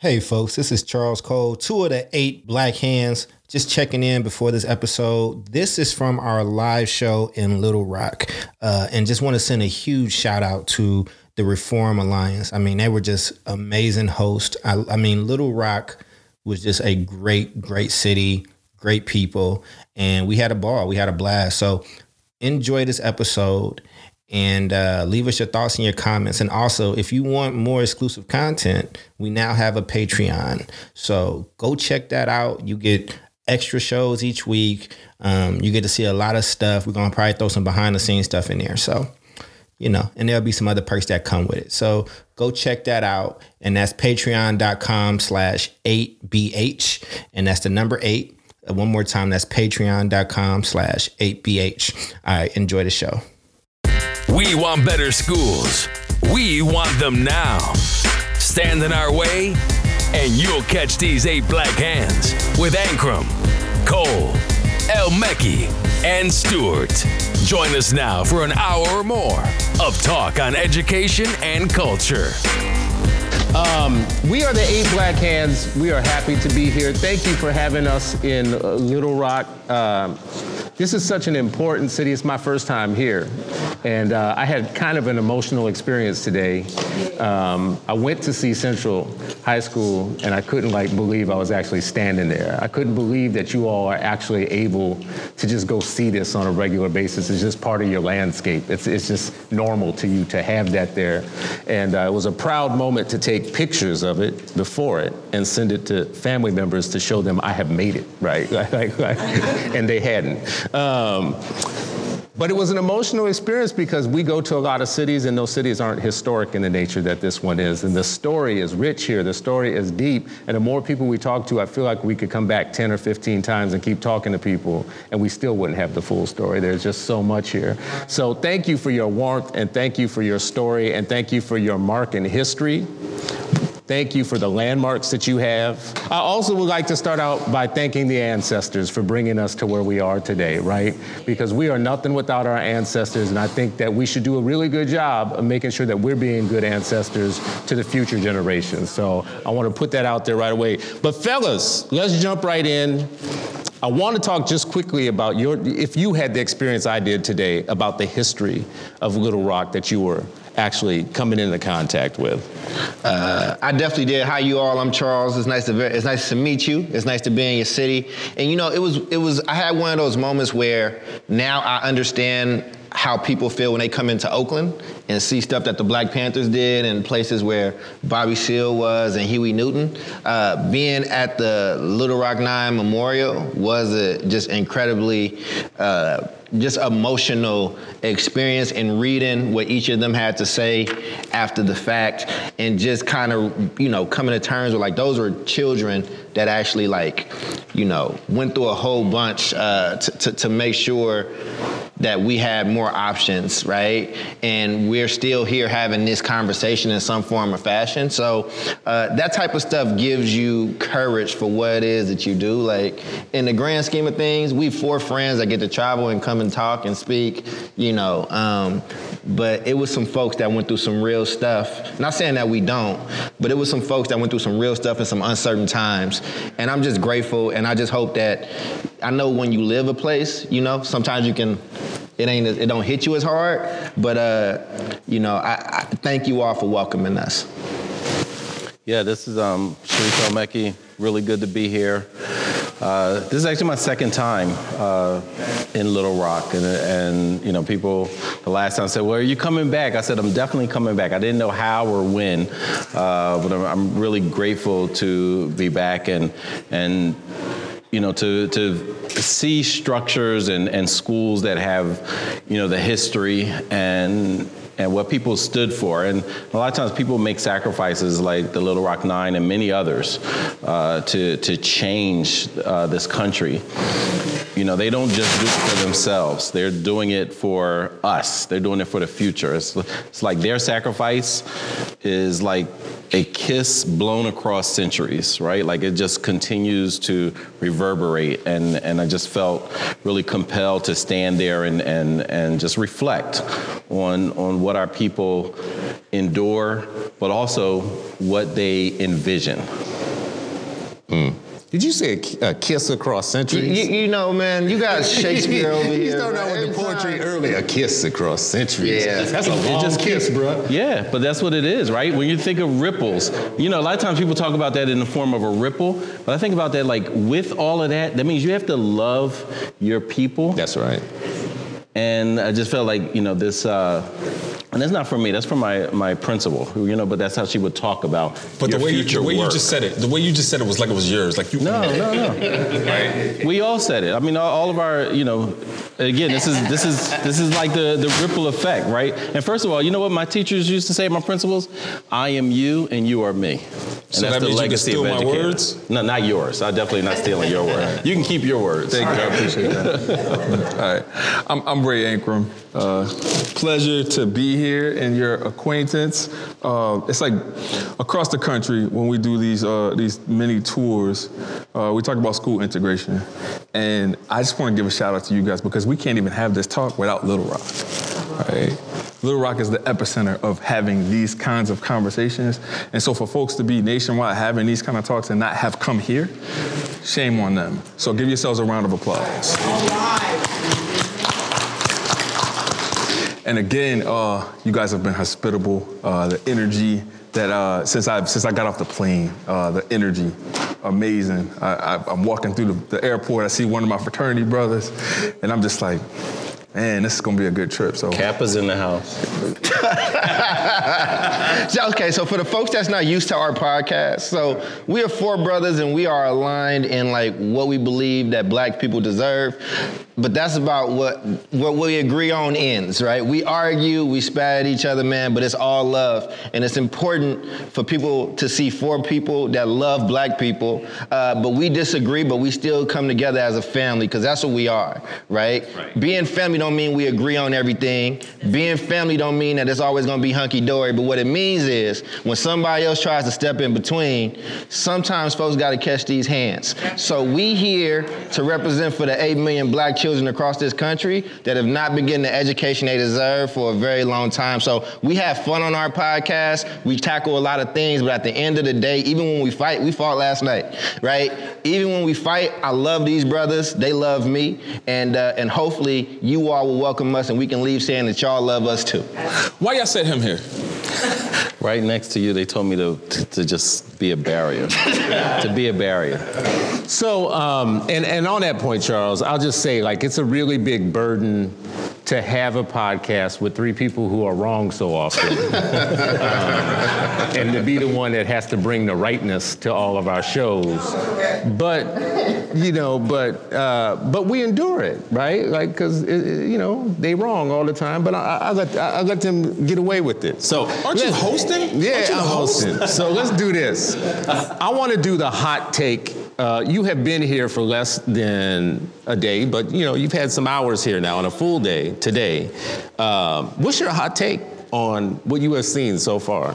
Hey, folks, this is Charles Cole, two of the eight Black Hands, just checking in before this episode. This is from our live show in Little Rock. Uh, and just want to send a huge shout out to the Reform Alliance. I mean, they were just amazing hosts. I, I mean, Little Rock was just a great, great city, great people, and we had a ball. We had a blast. So enjoy this episode and uh, leave us your thoughts and your comments. And also, if you want more exclusive content, we now have a Patreon. So go check that out. You get extra shows each week. Um, you get to see a lot of stuff. We're gonna probably throw some behind the scenes stuff in there. So, you know, and there'll be some other perks that come with it. So go check that out. And that's patreon.com slash 8BH. And that's the number eight. Uh, one more time, that's patreon.com slash 8BH. All right, enjoy the show. We want better schools. We want them now. Stand in our way, and you'll catch these eight black hands with Ankrum, Cole, El Mekki, and Stewart. Join us now for an hour or more of talk on education and culture. Um, we are the Eight Black Hands. We are happy to be here. Thank you for having us in uh, Little Rock. Um, this is such an important city. It's my first time here. And uh, I had kind of an emotional experience today. Um, I went to see Central High School and I couldn't like believe I was actually standing there. I couldn't believe that you all are actually able to just go see this on a regular basis. It's just part of your landscape. It's, it's just normal to you to have that there. And uh, it was a proud moment to take pictures of it before it and send it to family members to show them I have made it, right? and they hadn't. Um, but it was an emotional experience because we go to a lot of cities and those cities aren't historic in the nature that this one is. And the story is rich here, the story is deep. And the more people we talk to, I feel like we could come back 10 or 15 times and keep talking to people and we still wouldn't have the full story. There's just so much here. So thank you for your warmth and thank you for your story and thank you for your mark in history. Thank you for the landmarks that you have. I also would like to start out by thanking the ancestors for bringing us to where we are today, right? Because we are nothing without our ancestors, and I think that we should do a really good job of making sure that we're being good ancestors to the future generations. So I want to put that out there right away. But fellas, let's jump right in. I want to talk just quickly about your, if you had the experience I did today about the history of Little Rock that you were actually coming into contact with? Uh, I definitely did. Hi, you all. I'm Charles. It's nice to it's nice to meet you. It's nice to be in your city. And you know, it was it was. I had one of those moments where now I understand how people feel when they come into Oakland and see stuff that the Black Panthers did and places where Bobby Seale was and Huey Newton. Uh, being at the Little Rock Nine Memorial was a, just incredibly uh, just emotional experience in reading what each of them had to say after the fact and just kind of you know coming to terms with like those were children that actually like you know went through a whole bunch uh, to, to, to make sure that we had more options right and we're still here having this conversation in some form or fashion so uh, that type of stuff gives you courage for what it is that you do like in the grand scheme of things we four friends that get to travel and come and talk and speak, you know. Um, but it was some folks that went through some real stuff. Not saying that we don't, but it was some folks that went through some real stuff in some uncertain times. And I'm just grateful, and I just hope that I know when you live a place, you know, sometimes you can it ain't it don't hit you as hard but uh, you know I, I, thank you all for welcoming us. Yeah this is um Sharif El really good to be here uh, this is actually my second time uh, in Little Rock, and, and, you know, people the last time said, "Well, are you coming back?" I said, "I'm definitely coming back." I didn't know how or when, uh, but I'm, I'm, really grateful to be back and and you know to to see structures and, and schools that have you know the history and and what people stood for. And a lot of times people make sacrifices like the Little Rock Nine and many others uh, to, to change uh, this country. You know, they don't just do it for themselves. They're doing it for us. They're doing it for the future. It's, it's like their sacrifice is like a kiss blown across centuries, right? Like it just continues to reverberate. And, and I just felt really compelled to stand there and, and, and just reflect on, on what our people endure, but also what they envision. Hmm. Did you say a, a kiss across You, centuries? you know, man, you got Shakespeare over here. You started out man. with the poetry early. A kiss across centuries. Yeah. That's a long just kiss, bro. Yeah, but that's what it is, right? When you think of ripples, you know, a lot of times people talk about that in the form of a ripple, but I think about that like with all of that, that means you have to love your people. That's right. And I just felt like, you know, this, uh, and that's not for me, that's for my, my principal, who, you know, but that's how she would talk about But your the way, you, the way you just said it, the way you just said it was like it was yours. Like you. No, no, no. Right? We all said it. I mean, all- all of our, you know, again, this is this is this is like the the ripple effect, right? And first of all, you know what my teachers used to say, my principals, I am you and you are me. And So that means you can steal my words? No, not yours. I'm definitely not stealing your word. You can keep your words. Thank you. I appreciate that. All right. I'm, I'm Ray Ankrum. Uh, pleasure to be here and your acquaintance. Uh, it's like across the country when we do these uh, these mini tours, uh, we talk about school integration, and I just want to give a shout out to you guys because we can't even have this talk without Little Rock. Right? Little Rock is the epicenter of having these kinds of conversations, and so for folks to be nationwide having these kind of talks and not have come here, shame on them. So give yourselves a round of applause. And again, uh, you guys have been hospitable. Uh, the energy that uh, since I since I got off the plane, uh, the energy, amazing. I, I'm walking through the, the airport. I see one of my fraternity brothers, and I'm just like, man, this is gonna be a good trip. So Kappa's in the house. So, okay, so for the folks that's not used to our podcast, so we are four brothers and we are aligned in like what we believe that black people deserve. But that's about what what we agree on ends, right? We argue, we spat at each other, man, but it's all love. And it's important for people to see four people that love black people, uh, but we disagree, but we still come together as a family, because that's what we are, right? Being family don't mean we agree on everything. Being family don't mean that it's always gonna be hunky-dory, but what it means is when somebody else tries to step in between, sometimes folks gotta catch these hands. So we here to represent for the 8 million black children across this country that have not been getting the education they deserve for a very long time. So we have fun on our podcast. We tackle a lot of things, but at the end of the day, even when we fight, we fought last night, right? Even when we fight, I love these brothers. They love me, and uh, and hopefully you all will welcome us, and we can leave saying that y'all love us too. why y'all set him here? Right next to you, they told me to, to, to just be a barrier. to be a barrier. So, um, and, and on that point, Charles, I'll just say, like, it's a really big burden to have a podcast with three people who are wrong so often. Um, and to be the one that has to bring the rightness to all of our shows. But, you know, but, uh, but we endure it, right? Like, because, you know, they wrong all the time, but I, I, let, I let them get away with it. So, Aren't you hosting? Yeah, Aren't you I'm host? hosting. So let's do this. I want to do the hot take. Uh, you have been here for less than a day, but you know you've had some hours here now on a full day today. Um, what's your hot take on what you have seen so far?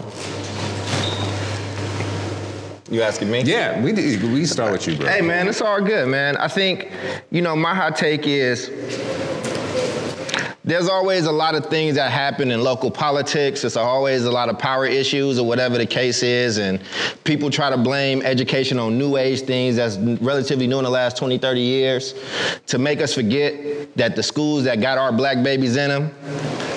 You asking me? Yeah, we we start with you, bro. Hey man, it's all good, man. I think, you know, my hot take is there's always a lot of things that happen in local politics. There's always a lot of power issues or whatever the case is. And people try to blame education on new age things that's relatively new in the last 20, 30 years to make us forget that the schools that got our black babies in them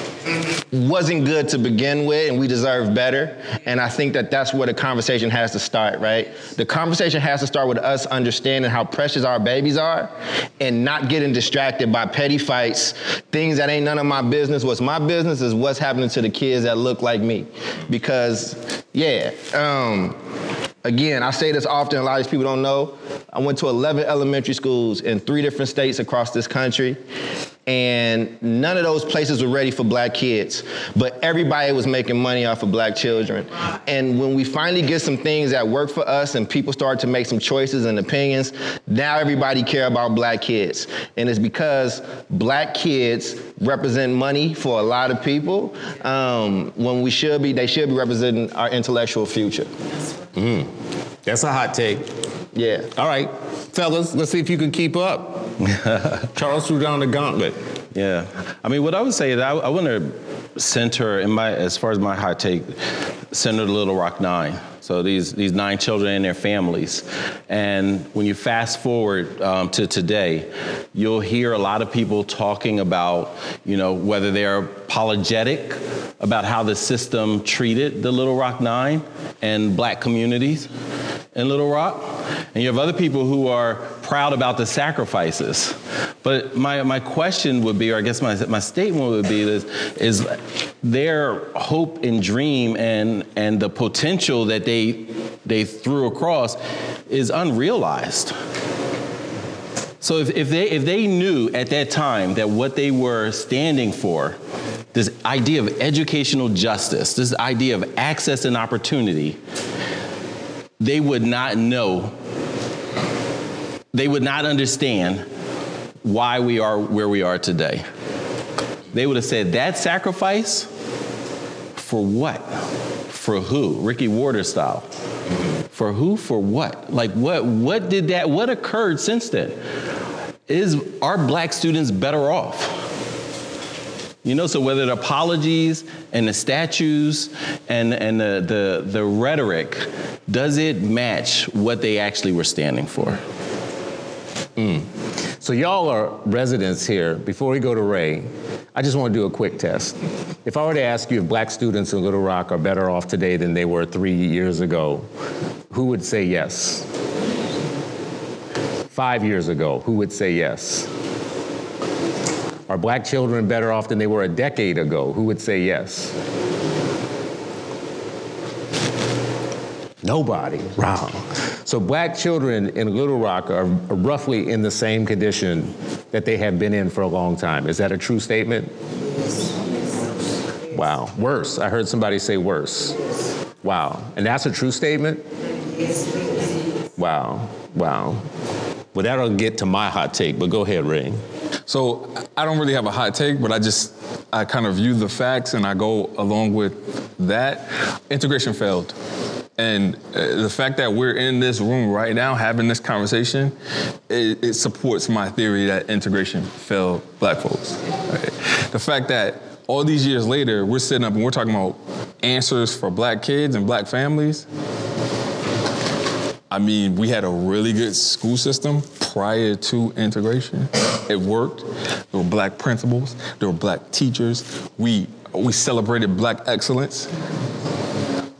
wasn't good to begin with and we deserve better. And i think that that's where the conversation has to start right? The conversation has to start with us understanding how precious our babies are and not getting distracted by petty fights things that ain't none of my business. What's my business is what's happening to the kids that look like me. Because yeah um Again, I say this often, a lot of these people don't know. I went to 11 elementary schools in three different states across this country, and none of those places were ready for black kids, but everybody was making money off of black children. And when we finally get some things that work for us and people start to make some choices and opinions, now everybody care about black kids. And it's because black kids represent money for a lot of people um, when we should be, they should be representing our intellectual future. That's a hot take. Yeah. All right, fellas, let's see if you can keep up. Charles threw down the gauntlet. Yeah. I mean, what I would say is I, I want to center in my as far as my hot take, center the Little Rock Nine. So these these nine children and their families, and when you fast forward um, to today, you'll hear a lot of people talking about you know whether they're apologetic about how the system treated the Little Rock Nine and black communities in Little Rock. And you have other people who are proud about the sacrifices. But my, my question would be, or I guess my, my statement would be, is, is their hope and dream and, and the potential that they, they they threw across is unrealized. So if, if, they, if they knew at that time that what they were standing for, this idea of educational justice, this idea of access and opportunity, they would not know, they would not understand why we are where we are today. They would have said, that sacrifice for what? For who? Ricky Warder style. For who? For what? Like what what did that what occurred since then? Is are black students better off? You know, so whether the apologies and the statues and, and the, the, the rhetoric, does it match what they actually were standing for? Mm. So y'all are residents here. Before we go to Ray, I just want to do a quick test. If I were to ask you if black students in Little Rock are better off today than they were three years ago, who would say yes? Five years ago, who would say yes? Are black children better off than they were a decade ago? Who would say yes? Nobody. Wow. So black children in Little Rock are roughly in the same condition that they have been in for a long time. Is that a true statement? Wow. Worse. I heard somebody say worse. Wow. And that's a true statement? Wow. Wow. Well, that'll get to my hot take, but go ahead, Ray. So I don't really have a hot take, but I just I kind of view the facts and I go along with that. Integration failed. And uh, the fact that we're in this room right now having this conversation, it, it supports my theory that integration failed black folks. Right? The fact that all these years later, we're sitting up and we're talking about answers for black kids and black families. I mean, we had a really good school system prior to integration. It worked. There were black principals. There were black teachers. We we celebrated black excellence.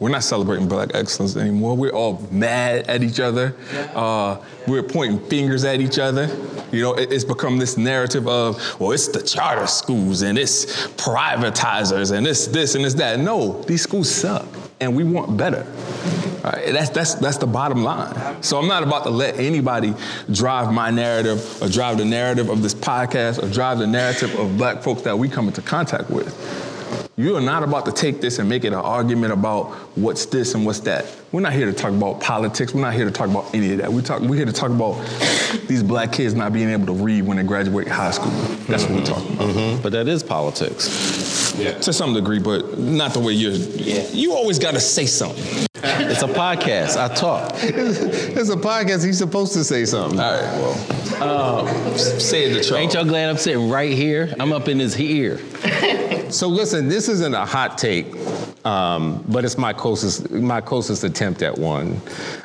We're not celebrating black excellence anymore. We're all mad at each other. Uh, we're pointing fingers at each other. You know, it's become this narrative of, well, it's the charter schools and it's privatizers and it's this and it's that. No, these schools suck and we want better. Right? That's, that's, that's the bottom line. So I'm not about to let anybody drive my narrative or drive the narrative of this podcast or drive the narrative of black folks that we come into contact with. You are not about to take this and make it an argument about what's this and what's that. We're not here to talk about politics. We're not here to talk about any of that. We talk, we're here to talk about these black kids not being able to read when they graduate high school. That's mm-hmm. what we're talking about. Mm-hmm. But that is politics. Yeah. To some degree, but not the way you're. Yeah. You always got to say something. it's a podcast. I talk. it's a podcast. He's supposed to say something. All right. Well, um, say it to Charles. Ain't y'all glad I'm sitting right here? I'm up in his ear. So listen, this isn't a hot take, um, but it's my closest my closest attempt at one.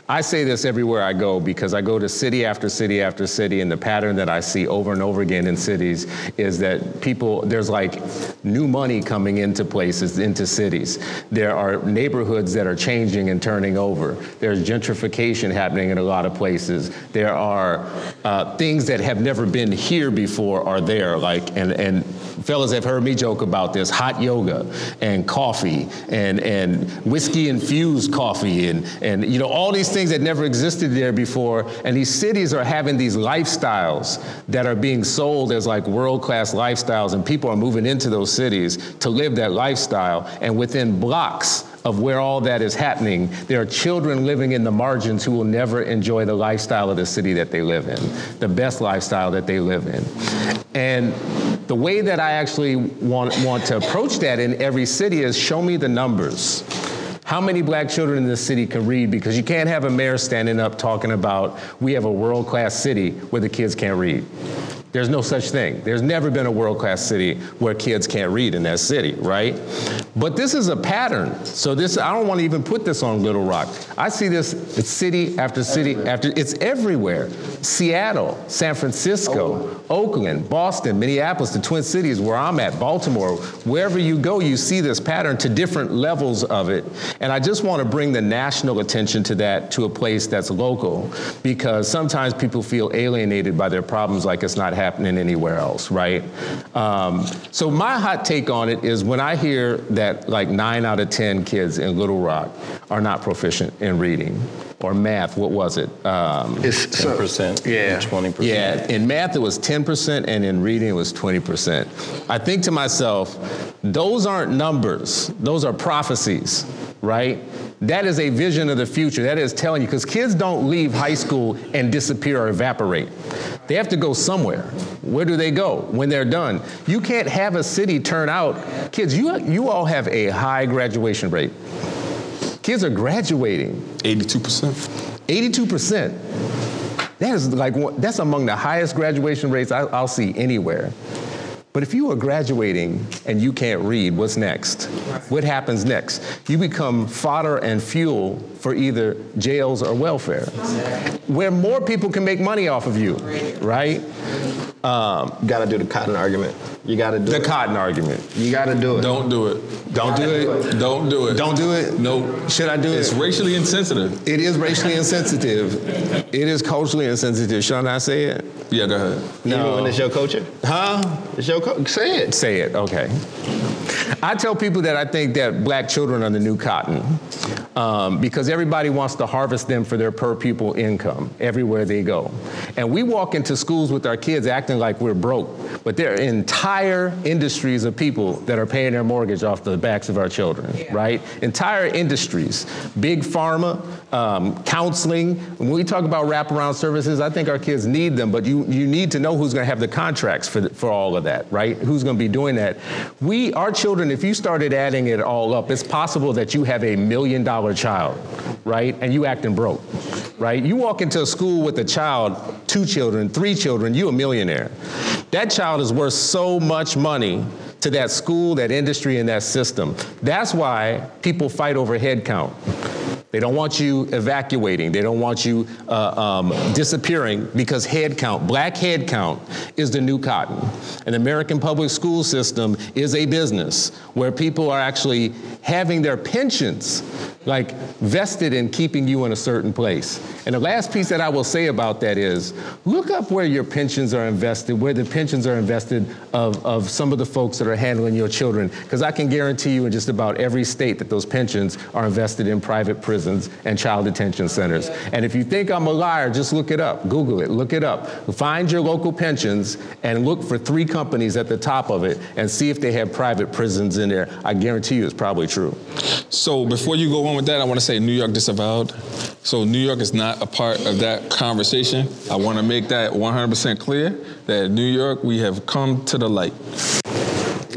I say this everywhere I go because I go to city after city after city, and the pattern that I see over and over again in cities is that people there's like new money coming into places, into cities. There are neighborhoods that are changing and turning over. There's gentrification happening in a lot of places. There are uh, things that have never been here before are there, like and and fellas have heard me joke about this hot yoga and coffee and, and whiskey infused coffee and, and you know all these things that never existed there before. And these cities are having these lifestyles that are being sold as like world class lifestyles. And people are moving into those cities to live that lifestyle. And within blocks of where all that is happening, there are children living in the margins who will never enjoy the lifestyle of the city that they live in, the best lifestyle that they live in. And the way that I actually want, want to approach that in every city is show me the numbers. How many black children in this city can read? Because you can't have a mayor standing up talking about we have a world class city where the kids can't read. There's no such thing. There's never been a world class city where kids can't read in that city, right? But this is a pattern. So this, I don't want to even put this on Little Rock. I see this it's city after city everywhere. after, it's everywhere. Seattle, San Francisco, oh. Oakland, Boston, Minneapolis, the Twin Cities where I'm at, Baltimore, wherever you go, you see this pattern to different levels of it. And I just want to bring the national attention to that to a place that's local because sometimes people feel alienated by their problems like it's not happening anywhere else, right? Um, so my hot take on it is when I hear that like nine out of 10 kids in Little Rock are not proficient in reading or math, what was it? Um, it's 10%, yeah. 20%. Yeah, in math it was 10% and in reading it was 20%. I think to myself, those aren't numbers, those are prophecies, right? That is a vision of the future. That is telling you, because kids don't leave high school and disappear or evaporate. They have to go somewhere. Where do they go when they're done? You can't have a city turn out. Kids, you, you all have a high graduation rate. Kids are graduating. 82%. 82%. That is like, that's among the highest graduation rates I'll see anywhere. But if you are graduating and you can't read, what's next? What happens next? You become fodder and fuel for either jails or welfare, where more people can make money off of you, right? Um, got to do the cotton argument. You got to do the it. cotton argument. You got to do it. Don't do it. Don't do it. Don't do it. Don't do it. No. Should I do it's it? It's racially insensitive. It is racially insensitive. It is culturally insensitive. Should I not say it? Yeah, go ahead. No. Even when it's your culture? Huh? It's your co- Say it. Say it. Okay. I tell people that I think that black children are the new cotton um, because everybody wants to harvest them for their per pupil income everywhere they go. And we walk into schools with our kids acting like we're broke, but there are entire industries of people that are paying their mortgage off the backs of our children, yeah. right? Entire industries. Big pharma, um, counseling. When we talk about wraparound services, I think our kids need them, but you, you need to know who's going to have the contracts for, the, for all of that, right? Who's going to be doing that. We, our children, if you started adding it all up, it's possible that you have a million dollar child, right? And you acting broke, right? You walk into a school with a child, two children, three children, you a millionaire. That child is worth so much money to that school, that industry, and that system. That's why people fight over head count. They don't want you evacuating. They don't want you uh, um, disappearing because head count, black head count, is the new cotton. An American public school system is a business where people are actually having their pensions like vested in keeping you in a certain place. And the last piece that I will say about that is look up where your pensions are invested, where the pensions are invested of, of some of the folks that are handling your children. Because I can guarantee you in just about every state that those pensions are invested in private prisons and child detention centers. And if you think I'm a liar, just look it up. Google it, look it up. Find your local pensions and look for three companies at the top of it and see if they have private prisons in there. I guarantee you it's probably true. So before you go on with that, I want to say New York disavowed. So New York is not a part of that conversation. I want to make that 100% clear that New York, we have come to the light.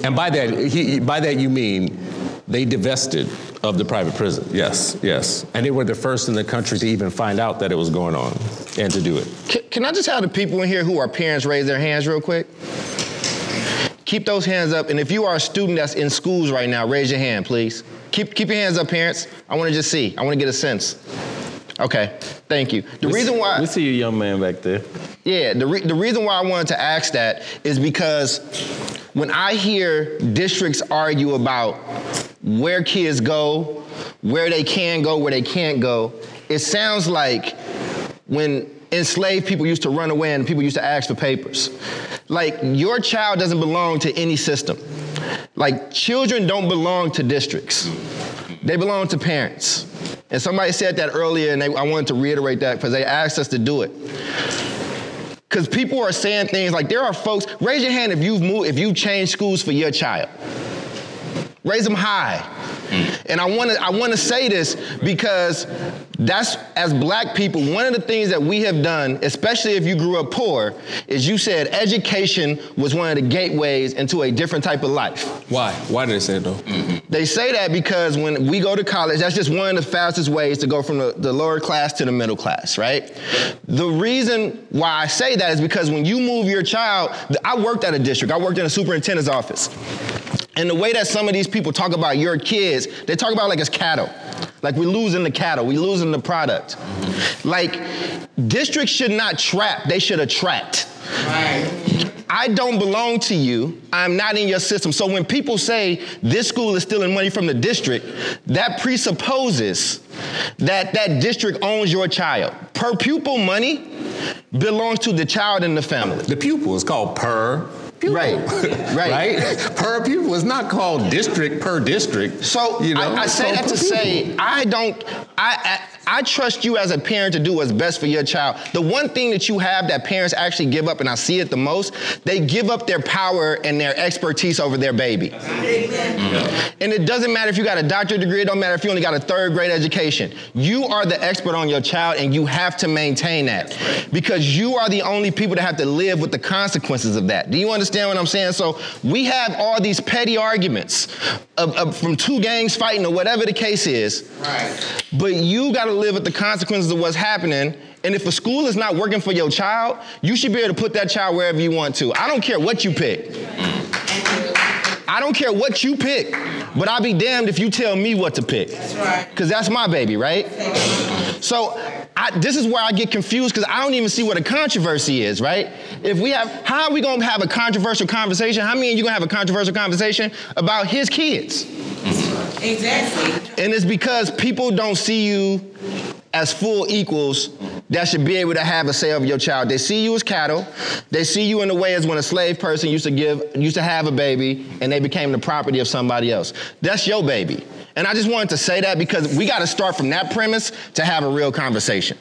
And by that, he, by that you mean they divested of the private prison. Yes, yes. And they were the first in the country to even find out that it was going on and to do it. Can, can I just have the people in here who are parents raise their hands real quick? Keep those hands up. And if you are a student that's in schools right now, raise your hand, please. Keep, keep your hands up, parents. I want to just see. I want to get a sense. Okay, thank you. The we reason why we see you, young man back there. Yeah, the re- the reason why I wanted to ask that is because when I hear districts argue about where kids go, where they can go, where they can't go, it sounds like when enslaved people used to run away and people used to ask for papers. Like your child doesn't belong to any system. Like children don't belong to districts. They belong to parents. And somebody said that earlier, and they, I wanted to reiterate that because they asked us to do it. Because people are saying things like there are folks, raise your hand if you've moved, if you've changed schools for your child. Raise them high. Mm. And I want to I want to say this because that's as black people, one of the things that we have done, especially if you grew up poor, is you said education was one of the gateways into a different type of life. Why? Why did they say it though? Mm-hmm. They say that because when we go to college, that's just one of the fastest ways to go from the, the lower class to the middle class, right? The reason why I say that is because when you move your child, I worked at a district, I worked in a superintendent's office. And the way that some of these people talk about your kids, they talk about like it's cattle. Like we're losing the cattle, we're losing the product. Like districts should not trap, they should attract. Right. I don't belong to you. I'm not in your system. So when people say this school is stealing money from the district, that presupposes that that district owns your child. Per pupil money belongs to the child and the family. The pupil is called per pupil. Right, right. right? Per pupil. It's not called district per district. So you know, I, I say that to pupil. say I don't. I, I I trust you as a parent to do what's best for your child. The one thing that you have that parents actually give up, and I see it the most, they give up their power and their expertise over their baby. Mm-hmm. And it doesn't matter if you got a doctorate degree, it don't matter if you only got a third grade education. You are the expert on your child, and you have to maintain that because you are the only people that have to live with the consequences of that. Do you understand what I'm saying? So we have all these petty arguments of, of, from two gangs fighting or whatever the case is. Right. But you got to live with the consequences of what's happening. And if a school is not working for your child, you should be able to put that child wherever you want to. I don't care what you pick. Mm. I don't care what you pick, but I'll be damned if you tell me what to pick. That's right. Because that's my baby, right? So I, this is where I get confused because I don't even see what a controversy is, right? If we have, how are we gonna have a controversial conversation? How many of you gonna have a controversial conversation about his kids? Exactly. And it's because people don't see you as full equals that should be able to have a say over your child. They see you as cattle. They see you in the way as when a slave person used to give, used to have a baby, and they became the property of somebody else. That's your baby. And I just wanted to say that because we got to start from that premise to have a real conversation.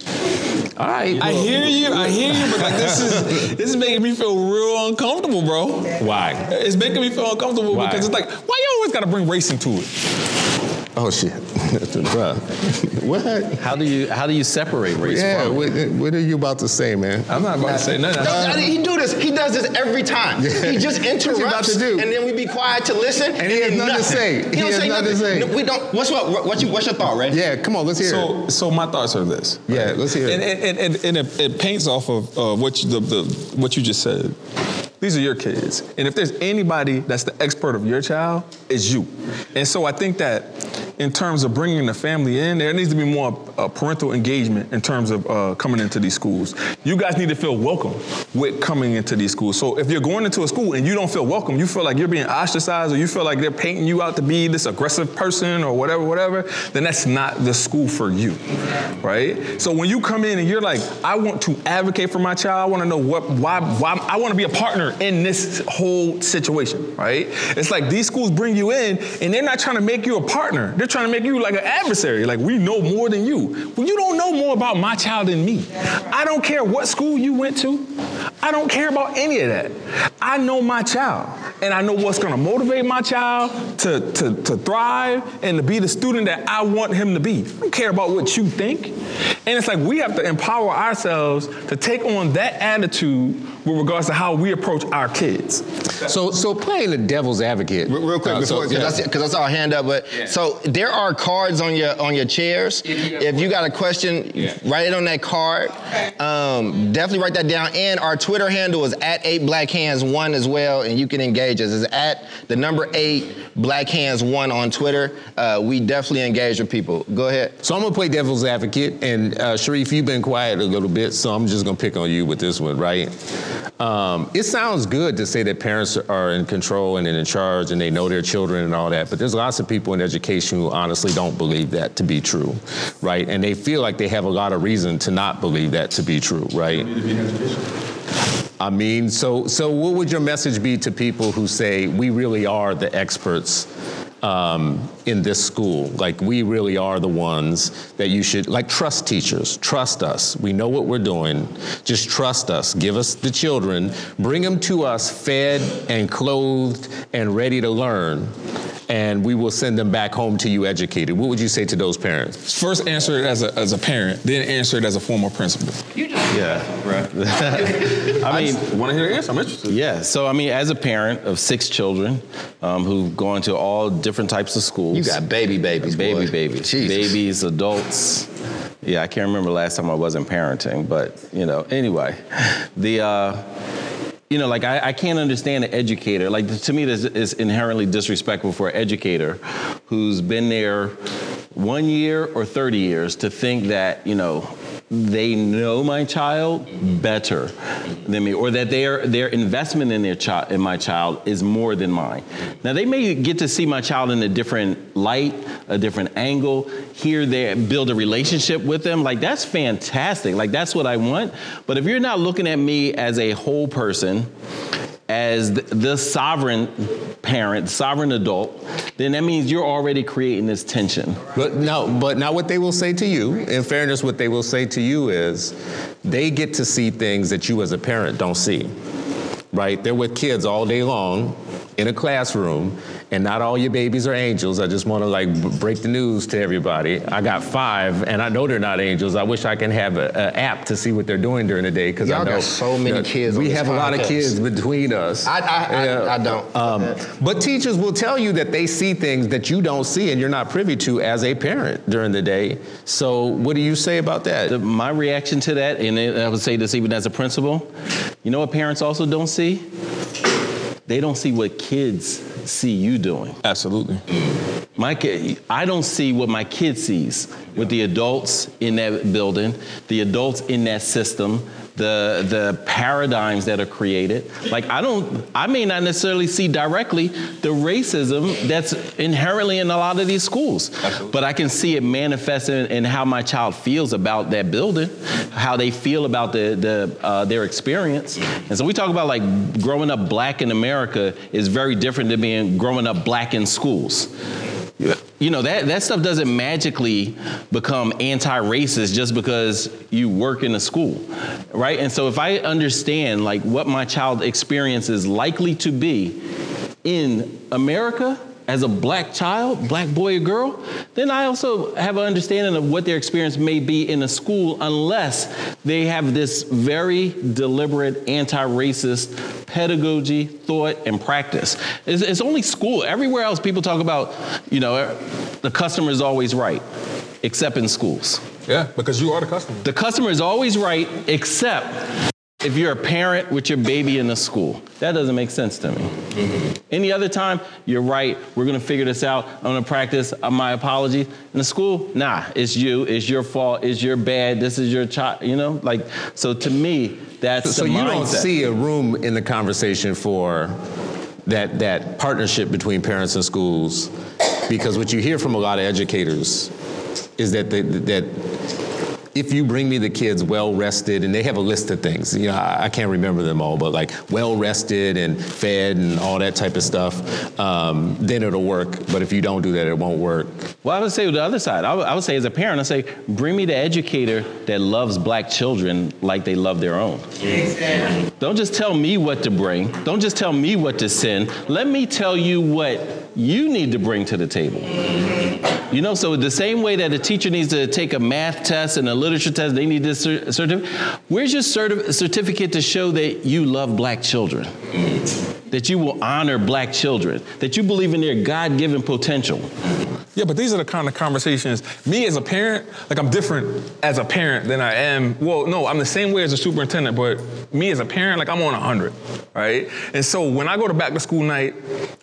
All right. I hear you. I hear you, but like this is this is making me feel real uncomfortable, bro. Why? It's making me feel uncomfortable Why? because it's like, why you always got to bring race into it? Oh shit, bro. what? How do you how do you separate race yeah. What, what, are you about to say, man? I'm not about to say nothing. No, he do this. He does this every time. Yeah. He just interrupts, and then we be quiet to listen. And he has nothing, to say. He, he has nothing, nothing to say. No, we don't. What's what? What's, your, what's your thought, Ray? Yeah, come on, let's hear so, it. So my thoughts are this. Yeah, let's hear and, it. And, and, and it, it, paints off of uh, what you, the, the what you just said. These are your kids. And if there's anybody that's the expert of your child, it's you. And so I think that in terms of bringing the family in, there needs to be more uh, parental engagement in terms of uh, coming into these schools. You guys need to feel welcome with coming into these schools. So if you're going into a school and you don't feel welcome, you feel like you're being ostracized or you feel like they're painting you out to be this aggressive person or whatever, whatever, then that's not the school for you, right? So when you come in and you're like, I want to advocate for my child, I want to know what, why, why, I want to be a partner in this whole situation, right? It's like these schools bring you in and they're not trying to make you a partner. They're trying to make you like an adversary. Like we know more than you. Well, you don't know more about my child than me. I don't care what school you went to. I don't care about any of that. I know my child. And I know what's gonna motivate my child to, to, to thrive and to be the student that I want him to be. I don't care about what you think. And it's like we have to empower ourselves to take on that attitude with regards to how we approach our kids. So, so playing the devil's advocate. Real, real quick, uh, because so, yeah. I saw a hand up. But yeah. so there are cards on your on your chairs. If you, if you got a question, yeah. write it on that card. Um, definitely write that down. And our Twitter handle is at eight black hands one as well, and you can engage us. It's at the number eight black hands one on Twitter. Uh, we definitely engage with people. Go ahead. So I'm gonna play devil's advocate, and uh, Sharif, you've been quiet a little bit, so I'm just gonna pick on you with this one, right? Um, it sounds good to say that parents are in control and in charge and they know their children and all that, but there's lots of people in education who honestly don't believe that to be true, right? And they feel like they have a lot of reason to not believe that to be true, right? I mean, so so what would your message be to people who say we really are the experts um, in this school. Like we really are the ones that you should like trust teachers. Trust us. We know what we're doing. Just trust us. Give us the children. Bring them to us fed and clothed and ready to learn. and we will send them back home to you educated. What would you say to those parents? First, answer it as a, as a parent, then answer it as a former principal. Yeah. Right. I mean, want to hear the answer? I'm interested. yeah. So, I mean, as a parent of six children um, who've gone to all different types of schools. You got baby babies, baby boy. babies, Jesus. babies, adults. Yeah, I can't remember last time I wasn't parenting, but you know, anyway, the. Uh, you know, like I, I can't understand an educator. Like to me, this is inherently disrespectful for an educator who's been there one year or 30 years to think that, you know, they know my child better than me, or that their their investment in their child in my child is more than mine. Now they may get to see my child in a different light, a different angle, hear their build a relationship with them. Like that's fantastic. Like that's what I want. But if you're not looking at me as a whole person, as the, sovereign parent, sovereign adult, then that means you're already creating this tension. But no, but now what they will say to you, in fairness, what they will say to you is they get to see things that you as a parent don't see. Right? They're with kids all day long in a classroom, and not all your babies are angels. I just want to like b- break the news to everybody. I got five, and I know they're not angels. I wish I can have an app to see what they're doing during the day because I Y'all know got so many that kids We have a lot of kids between us. I, I, I, Yeah. I don't. Um, but teachers will tell you that they see things that you don't see and you're not privy to as a parent during the day. So, what do you say about that? The- my reaction to that, and I would say this even as a principal, you know what parents also don't see? They don't see what kids see you doing. Absolutely. My kid, I don't see what my kid sees with the adults in that building, the adults in that system, the the paradigms that are created. Like I don't, I may not necessarily see directly the racism that's inherently in a lot of these schools, but I can see it manifest in, in how my child feels about that building, how they feel about the the uh, their experience. And so we talk about like growing up black in America is very different than being growing up black in schools. You know, that, that stuff doesn't magically become anti-racist just because you work in a school, right? And so if I understand like what my child experience is likely to be in America as a black child, black boy or girl, then I also have an understanding of what their experience may be in a school unless they have this very deliberate anti-racist pedagogy, thought, and practice. It's, it's only school. Everywhere else, people talk about, you know, the customer is always right, except in schools. Yeah, because you are the customer. The customer is always right, except if you're a parent with your baby in the school. That doesn't make sense to me. Any other time, you're right. We're gonna figure this out. I'm gonna practice uh, my apology. In the school, nah, it's you. It's your fault. It's your bad. This is your child. You know, like so. To me, that's so the you don't see a room in the conversation for that that partnership between parents and schools, because what you hear from a lot of educators is that they, that if you bring me the kids well rested, and they have a list of things, you know, I, I can't remember them all, but like well rested and fed and all that type of stuff, um, then it'll work. But if you don't do that, it won't work. Well, I would say the other side. I would, I would say as a parent, I say, bring me the educator that loves black children like they love their own. Exactly. Don't just tell me what to bring. Don't just tell me what to send. Let me tell you what you need to bring to the table. You know, so the same way that a teacher needs to take a math test and a literature test, they need this cer- certificate. Where's your certi- certificate to show that you love black children? That you will honor black children? That you believe in their God given potential? Yeah, but these are the kind of conversations. Me as a parent, like I'm different as a parent than I am. Well, no, I'm the same way as a superintendent, but me as a parent, like I'm on 100, right? And so when I go to back to school night,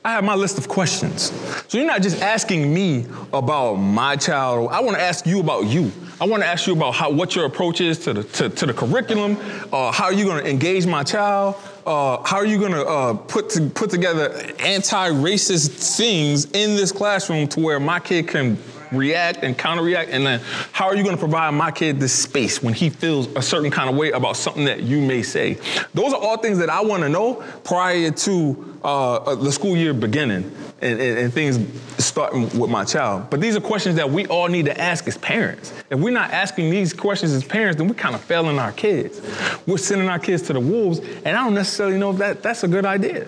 I have my list of questions. So you're not just asking me about my child. I want to ask you about you. I want to ask you about how what your approach is to the to, to the curriculum. Uh, how are you going to engage my child? Uh, how are you going uh, put to, put together anti-racist things in this classroom to where my kid can react and counter-react? And then how are you going to provide my kid this space when he feels a certain kind of way about something that you may say? Those are all things that I want to know prior to uh, uh, the school year beginning and, and, and things starting with my child. But these are questions that we all need to ask as parents. If we're not asking these questions as parents, then we're kind of failing our kids. We're sending our kids to the wolves, and I don't necessarily know if that, that's a good idea.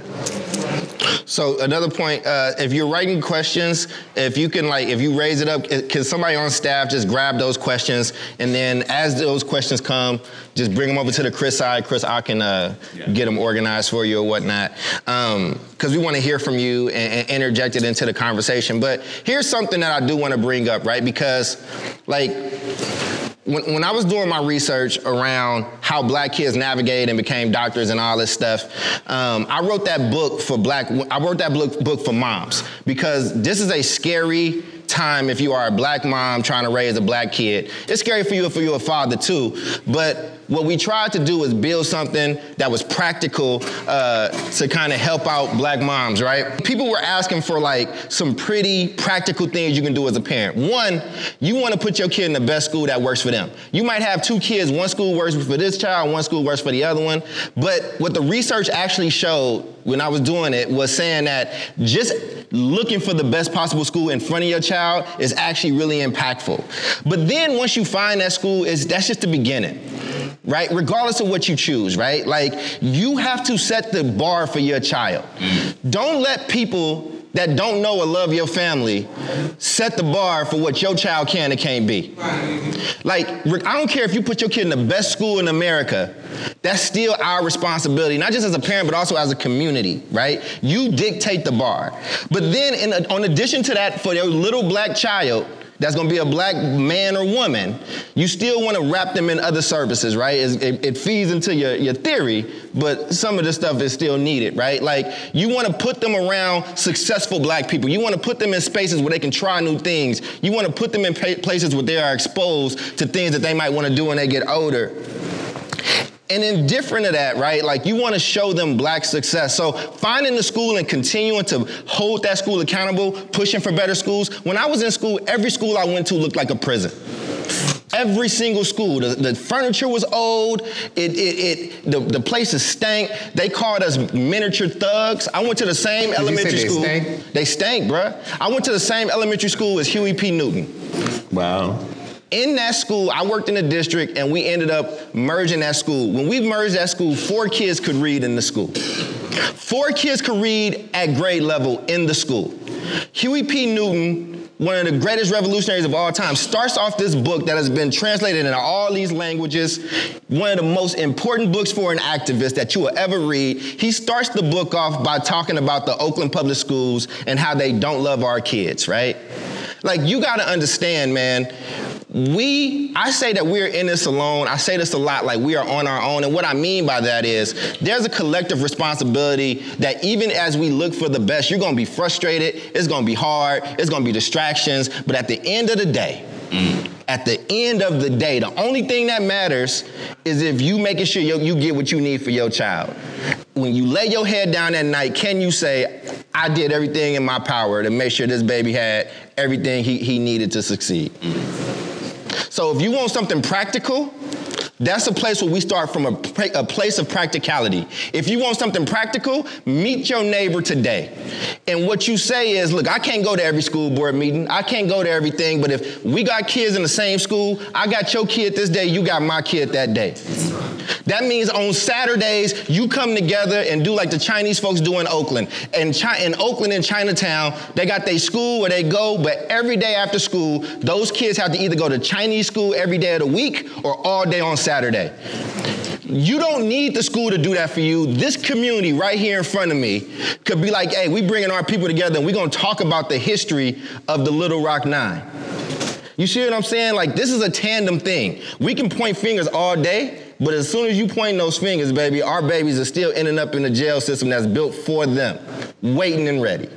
So another point, uh, if you're writing questions, if you can like, if you raise it up, can somebody on staff just grab those questions, and then as those questions come, just bring them over to the Chris side. Chris, I can uh, yeah. get them organized for you or whatnot, because um, we want to hear from you and, and interject it into the conversation. But here's something that I do want to bring up, right? Because like when, when, I was doing my research around how black kids navigated and became doctors and all this stuff, um, I wrote that book for black. I wrote that book, book for moms because this is a scary time if you are a black mom trying to raise a black kid. It's scary for you if you're a father too. But what we tried to do was build something that was practical uh, to kind of help out black moms, right? People were asking for like some pretty practical things you can do as a parent. One, you want to put your kid in the best school that works for them. You might have two kids, one school works for this child, one school works for the other one. But what the research actually showed when I was doing it was saying that just looking for the best possible school in front of your child is actually really impactful. But then once you find that school, is that's just the beginning right? Regardless of what you choose, right? Like you have to set the bar for your child. Don't let people that don't know or love your family set the bar for what your child can and can't be. Like, I don't care if you put your kid in the best school in America, that's still our responsibility, not just as a parent, but also as a community, right? You dictate the bar. But then, in, in addition to that, for your little black child, that's going to be a black man or woman, you still want to wrap them in other services, right? It, it, feeds into your, your theory, but some of the stuff is still needed, right? Like you want to put them around successful black people. You want to put them in spaces where they can try new things. You want to put them in places where they are exposed to things that they might want to do when they get older. And indifferent to that, right? Like you want to show them black success. So finding the school and continuing to hold that school accountable, pushing for better schools. When I was in school, every school I went to looked like a prison. Every single school. The, the furniture was old. It, it, it, the, the places stank. They called us miniature thugs. I went to the same Did elementary they school. Stank? They stank, bruh. I went to the same elementary school as Huey P. Newton. Wow in that school, I worked in the district and we ended up merging that school. When we merged that school, four kids could read in the school. Four kids could read at grade level in the school. Huey P. Newton, one of the greatest revolutionaries of all time, starts off this book that has been translated into all these languages, one of the most important books for an activist that you will ever read. He starts the book off by talking about the Oakland public schools and how they don't love our kids, right? Like, you gotta understand, man, we, I say that we're in this alone. I say this a lot, like we are on our own. And what I mean by that is there's a collective responsibility that even as we look for the best, you're gonna be frustrated, it's gonna be hard, it's gonna be distractions. But at the end of the day, at the end of the day, the only thing that matters is if you making sure you, you get what you need for your child. When you lay your head down at night, can you say, I did everything in my power to make sure this baby had everything he, he needed to succeed? So if you want something practical, that's a place where we start from a, a, place of practicality. If you want something practical, meet your neighbor today. And what you say is, look, I can't go to every school board meeting. I can't go to everything, but if we got kids in the same school, I got your kid this day, you got my kid that day. That means on Saturdays, you come together and do like the Chinese folks do in Oakland. And Chi- in Oakland and Chinatown, they got their school where they go, but every day after school, those kids have to either go to Chinese school every day of the week or all day on Saturday. Saturday. You don't need the school to do that for you. This community right here in front of me could be like, hey, we bringing our people together and we're gonna talk about the history of the Little Rock Nine. You see what I'm saying? Like, this is a tandem thing. We can point fingers all day, but as soon as you point those fingers, baby, our babies are still ending up in the jail system that's built for them, waiting and ready.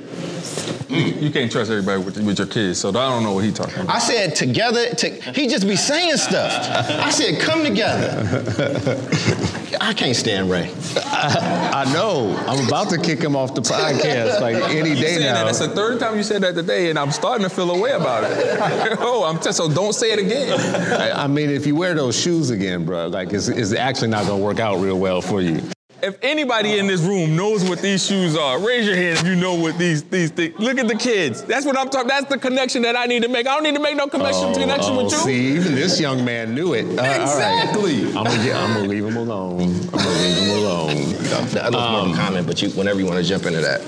You can't trust everybody with, with your kids, so I don't know what he's talking about. I said together. To, he just be saying stuff. I said come together. I can't stand Ray. I, I, know. I'm about to kick him off the podcast like any day now. That. That's the third time you said that today, and I'm starting to feel a way about it. oh, I'm t- so don't say it again. I, I, mean, if you wear those shoes again, bro, like it's, it's actually not gonna work out real well for you. If anybody in this room knows what these shoes are, raise your hand if you know what these these things. Look at the kids. That's what I'm talking. That's the connection that I need to make. I don't need to make no connection, oh, connection oh, with you. See, even this young man knew it. Uh, exactly. I'm gonna, I'm gonna leave him alone. I'm gonna leave him alone. That was um, more of a comment, but you, whenever you want to jump into that.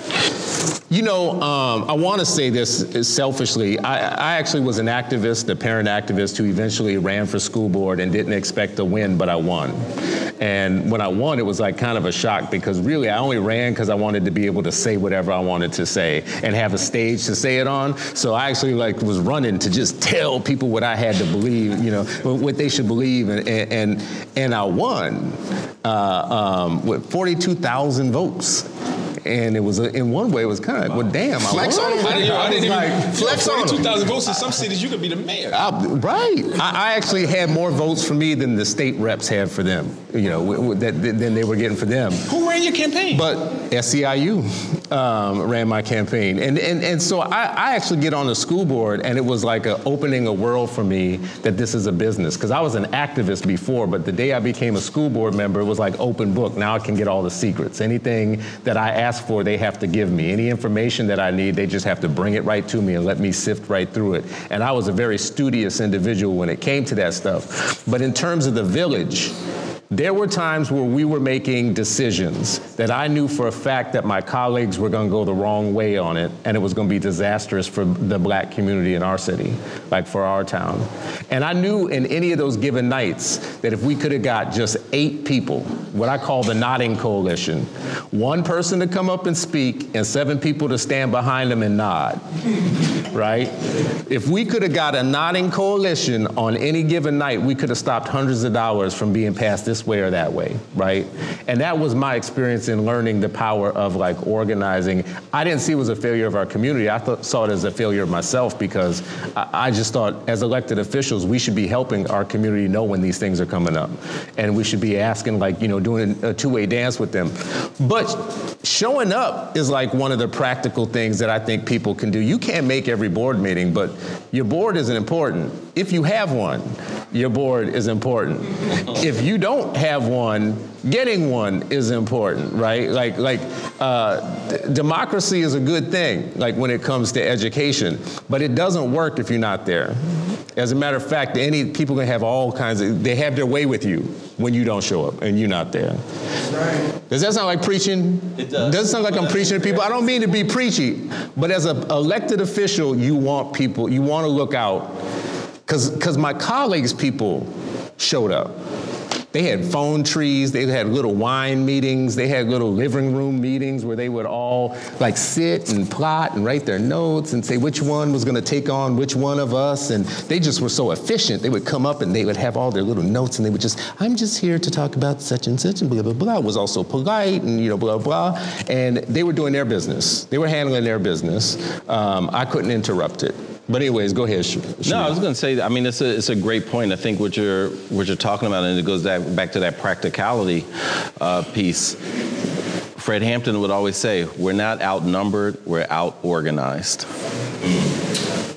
You know, um, I want to say this selfishly. I, I, actually was an activist, a parent activist who eventually ran for school board and didn't expect to win, but I won. And when I won, it was like kind of a shock because really I only ran because I wanted to be able to say whatever I wanted to say and have a stage to say it on. So I actually like was running to just tell people what I had to believe, you know, what they should believe, and and and I won uh, um, with 42,000 votes and it was a, in one way it was kind of well damn flex on them I didn't, I didn't even like, flex on 2,000 votes in some cities you could be the mayor. I, right. I, I, actually had more votes for me than the state reps had for them you know w- w- that, than they were getting for them. Who ran your campaign? But SEIU um, ran my campaign. And and, and so I, I actually get on the school board and it was like a opening a world for me that this is a business because I was an activist before but the day I became a school board member it was like open book. Now I can get all the secrets. Anything that I ask for, they have to give me. Any information that I need, they just have to bring it right to me and let me sift right through it. And I was a very studious individual when it came to that stuff. But in terms of the village, there were times where we were making decisions that I knew for a fact that my colleagues were going to go the wrong way on it, and it was going to be disastrous for the black community in our city, like for our town. And I knew in any of those given nights that if we could have got just eight people, what I call the nodding coalition, one person to come up and speak and seven people to stand behind them and nod, right? If we could have got a nodding coalition on any given night, we could have stopped hundreds of dollars from being passed this way or that way, right? And that was my experience in learning the power of like organizing. I didn't see it was a failure of our community. I th- saw it as a failure of myself because I, I just thought as elected officials, we should be helping our community know when these things are coming up. And we should be asking like, you know, doing a two-way dance with them. But showing up is like one of the practical things that I think people can do. You can't make every board meeting, but your board isn't important. If you have one, your board is important. if you don't have one, getting one is important, right? Like, like uh, d- democracy is a good thing, like when it comes to education, but it doesn't work if you're not there. As a matter of fact, any people can have all kinds of, they have their way with you when you don't show up and you're not there. Right. Does that sound like preaching? It does. Does it sound like I'm preaching to people? I don't mean to be preachy, but as an elected official, you want people, you want to look out, because my colleagues' people showed up. They had phone trees, they had little wine meetings, they had little living room meetings where they would all like sit and plot and write their notes and say which one was gonna take on which one of us. And they just were so efficient. They would come up and they would have all their little notes and they would just, I'm just here to talk about such and such and blah, blah, blah. Was also polite and, you know, blah, blah. And they were doing their business. They were handling their business. Um, I couldn't interrupt it. But anyways, go ahead. No, I was going to say. I mean, it's a it's a great point. I think what you're what you're talking about, and it goes back back to that practicality uh, piece. Fred Hampton would always say, "We're not outnumbered. We're out organized.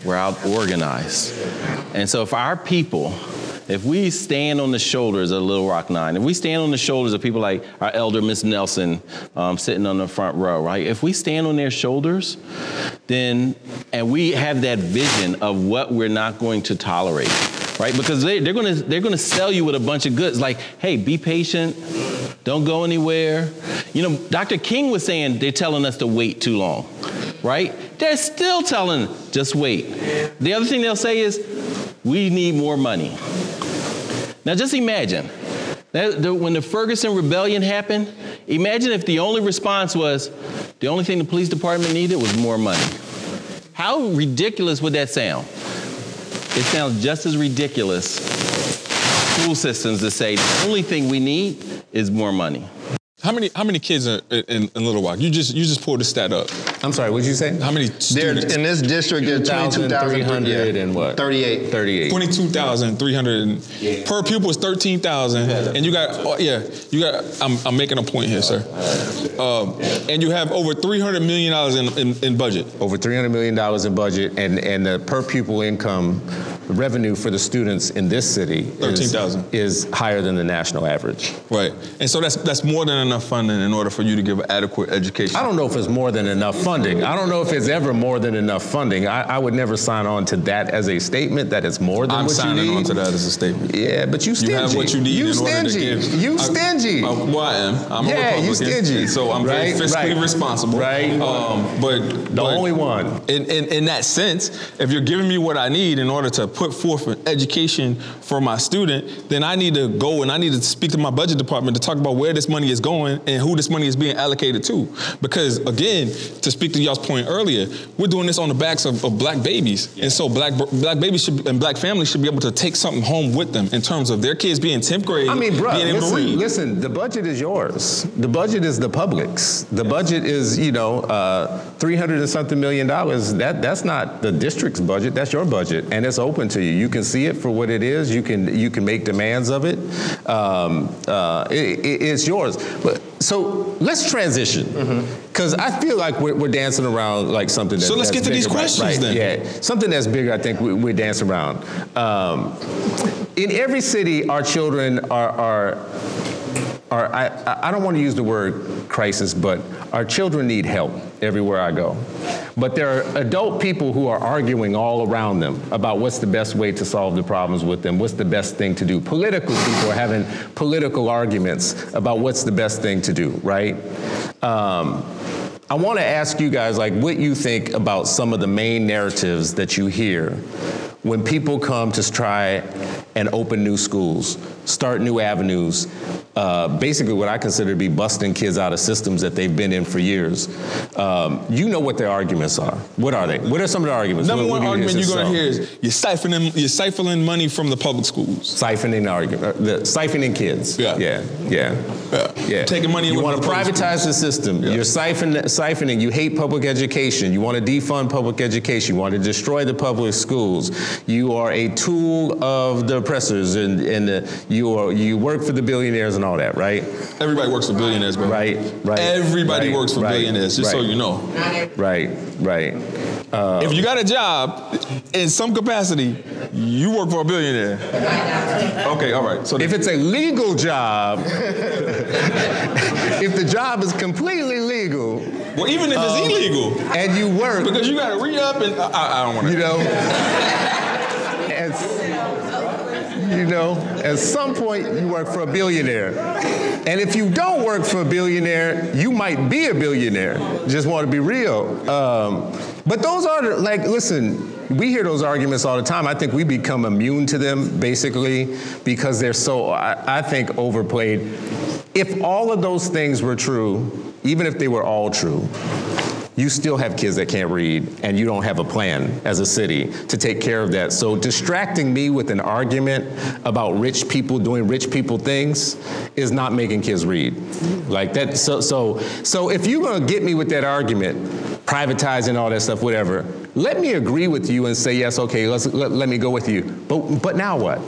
We're out organized." And so, if our people if we stand on the shoulders of Little Rock Nine, if we stand on the shoulders of people like our elder Miss Nelson um, sitting on the front row, right? If we stand on their shoulders, then, and we have that vision of what we're not going to tolerate, right? Because they, are gonna they're gonna sell you with a bunch of goods, like, hey, be patient, don't go anywhere. You know, Dr. King was saying they're telling us to wait too long, right? They're still telling, just wait. The other thing they'll say is, we need more money. Now just imagine, that, the, when the Ferguson rebellion happened, imagine if the only response was, the only thing the police department needed was more money. How ridiculous would that sound? It sounds just as ridiculous school systems to say the only thing we need is more money. How many how many kids are in, in Little Rock? You just you just pulled the stat up. I'm sorry, what did you say? How many students? in this district, there's 22,300 and what? 38. 38. 22,300 yeah. per pupil is 13,000 and you got oh, yeah, you got I'm, I'm making a point here, sir. Um, and you have over 300 million dollars in, in, in budget. Over 300 million dollars in budget and and the per pupil income revenue for the students in this city is- 13,000. is higher than the national average. Right. And so that's that's more than enough funding in order for you to give an adequate education. I don't know if it's more than enough funding. I don't know if it's ever more than enough funding. I, I would never sign on to that as a statement that it's more than I'm what signing you need. on to that as a statement. Yeah, but you stingy. You have what you need You stingy. You stingy. I, well, I am. I'm Yeah, a Republican. you stingy. So I'm very Right, fiscally right. responsible. Right. Um, but the only one. in, in, in that sense, if you're giving me what I need in order to put forth an education for my student, then I need to go and I need to speak to my budget department to talk about where this money is going and who this money is being allocated to. Because again, to speak to y'all's point earlier, we're doing this on the backs of, of black babies, and so black black babies should, and black families should be able to take something home with them in terms of their kids being 10th grade, I mean, bro, being able to listen, listen, the budget is yours. The budget is the public's. The budget is, you know, uh, 300 and something million dollars. That, that's not the district's budget, that's your budget. And it's open to you. You can see it for what it is. You can, you can make demands of it. Um, uh, it, it- it's yours. But, so let's transition. Because I feel like we're, we're dancing around like something that's So let's get to these right, questions right, then. Yeah, something that's bigger, I think we, we're dancing around. Um, in every city, our children are, are, are I, I- I don't want to use the word crisis, but our children need help everywhere I go. But there are adult people who are arguing all around them about what's the best way to solve the problems with them, what's the best thing to do. Political people are having political arguments about what's the best thing to do, right? Um, I want to ask you guys, like, what you think about some of the main narratives that you hear when people come to try and open new schools, start new avenues, uh, basically what I consider to be busting kids out of systems that they've been in for years. Um, you know what their arguments are. What are they? What are some of the arguments? Number What- one what argument you're going to hear is you're siphoning, you're siphoning money from the public schools. Siphoning argument, uh, the siphoning kids. Yeah. yeah, yeah, Yeah. yeah. Taking money You want to privatize the system. You're siphon, siphoning. You hate public education. You want to defund public education. You want to destroy the public schools. You are a tool of the oppressors, and and uh, you are you work for the billionaires and all that, right? Everybody works for billionaires, bro. Right, right, Everybody right, works for right, billionaires, just so you know. Right, right. Uh, if you got a job in some capacity, you work for a billionaire. Okay, all right. So if it's a legal job, if the job is completely legal, well, even if it's um, illegal, and you work, because you got to re up and I, I don't want to. you know, as, you know, at some point you work for a billionaire. And if you don't work for a billionaire, you might be a billionaire. Just want to be real. Um, but those are like, listen, we hear those arguments all the time. I think we become immune to them basically because they're so, I, I think, overplayed. If all of those things were true, even if they were all true, you still have kids that can't read and you don't have a plan as a city to take care of that. So distracting me with an argument about rich people doing rich people things is not making kids read. Like that so so so if you're going to get me with that argument, privatizing all that stuff whatever, let me agree with you and say yes, okay, let's let, let me go with you. But but now what?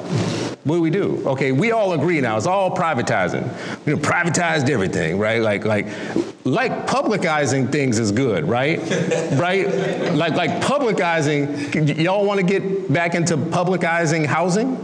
What do we do? Okay, we all agree now. It's all privatizing. We privatized everything, right? Like, like, like publicizing things is good, right? right? Like, like publicizing. Y'all want to get back into publicizing housing?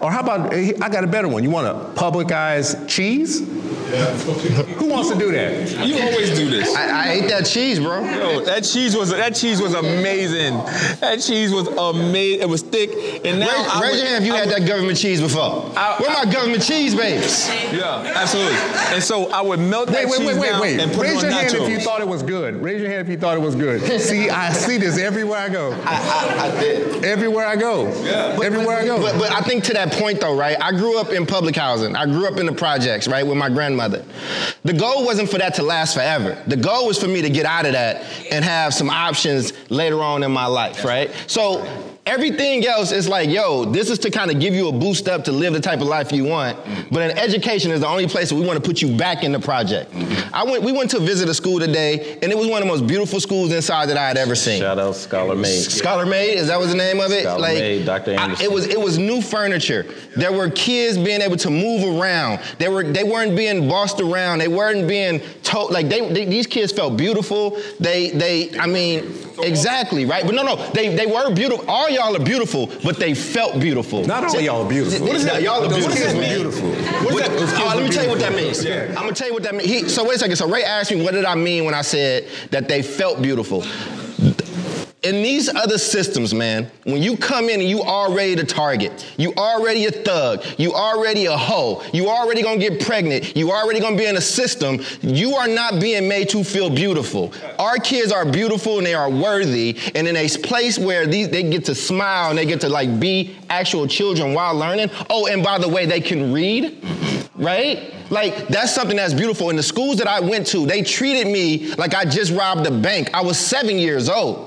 Or how about? Eh, I got a better one. You want to publicize cheese? Who wants to do that? You always do this. I, I ate that cheese, bro. Yo, that cheese was that cheese was amazing. That cheese was amazing. It was thick, and now Raise, raise would- your hand if you I had would- that government cheese before. I- Where I- my government cheese babes? Yeah, absolutely. And so I would melt that Wait, wait, cheese wait, wait, down wait. and put Raise it your on hand if you thought it was good. Raise your hand if you thought it was good. see, I see this everywhere I go. I, I, I did. Everywhere I go. Yeah. Everywhere I go. But, but I think to that point though, right? I grew up in public housing. I grew up in the projects, right, with my grandmother. The goal wasn't for that to last forever. The goal was for me to get out of that and have some options later on in my life, right? So everything else is like, yo, this is to kind of give you a boost up to live the type of life you want. Mm-hmm. But in education is the only place that we want to put you back in the project. Mm-hmm. I went, we went to visit a school today, and it was one of the most beautiful schools inside that I had ever seen. Shout out Scholarmade. Scholar Made, is that was the name of it? Scholarmade, Dr. I- Anderson. it was it was new furniture. There were kids being able to move around. They were they weren't being bossed around. They weren't being told like they, they, these kids felt beautiful. They they I mean exactly right. But no no they they were beautiful. All y'all are beautiful, but they felt beautiful. Not all y'all are beautiful. What is that? Y'all are beautiful. kids were man. beautiful. What is that? Let me tell you what that means. I'm gonna tell you what that means. He, so wait a second. So Ray asked me, what did I mean when I said that they felt beautiful? In these other systems, man, when you come in and you already the target, you already a thug, you already a hoe, you already gonna get pregnant, you already gonna be in a system, you are not being made to feel beautiful. Our kids are beautiful and they are worthy, and in a place where these they get to smile and they get to like be actual children while learning. Oh, and by the way, they can read, right? Like that's something that's beautiful. In the schools that I went to, they treated me like I just robbed a bank. I was seven years old.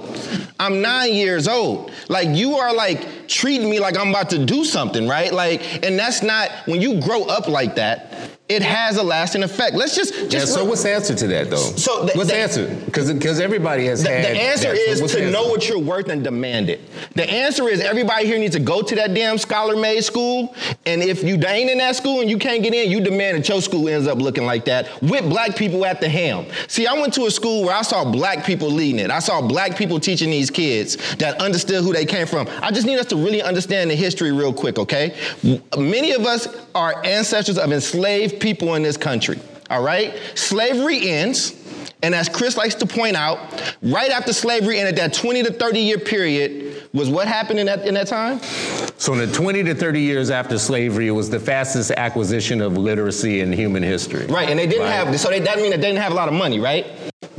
I'm nine years old. Like you are like treating me like I'm about to do something, right? Like, and that's not when you grow up like that. It has a lasting effect. Let's just, just Yeah, so what's the answer to that though? So the- what's the, answer? Because because everybody has The, had. the answer that. So is the to know what you're worth and demand it. The answer is everybody here needs to go to that damn Scholarmade school, and if you ain't in that school and you can't get in, you demand that your school ends up looking like that with black people at the helm. See, I went to a school where I saw black people leading it. I saw black people teaching these kids that understood who they came from. I just need us to really understand the history real quick, okay? Many of us are ancestors of enslaved people in this country. All right? Slavery ends. And as Chris likes to point out, right after slavery ended, that 20 to 30 year period was what happened in that, in that time? So in the 20 to 30 years after slavery, it was the fastest acquisition of literacy in human history. Right, and they didn't Right. have, so they, that mean that they didn't have a lot of money, right?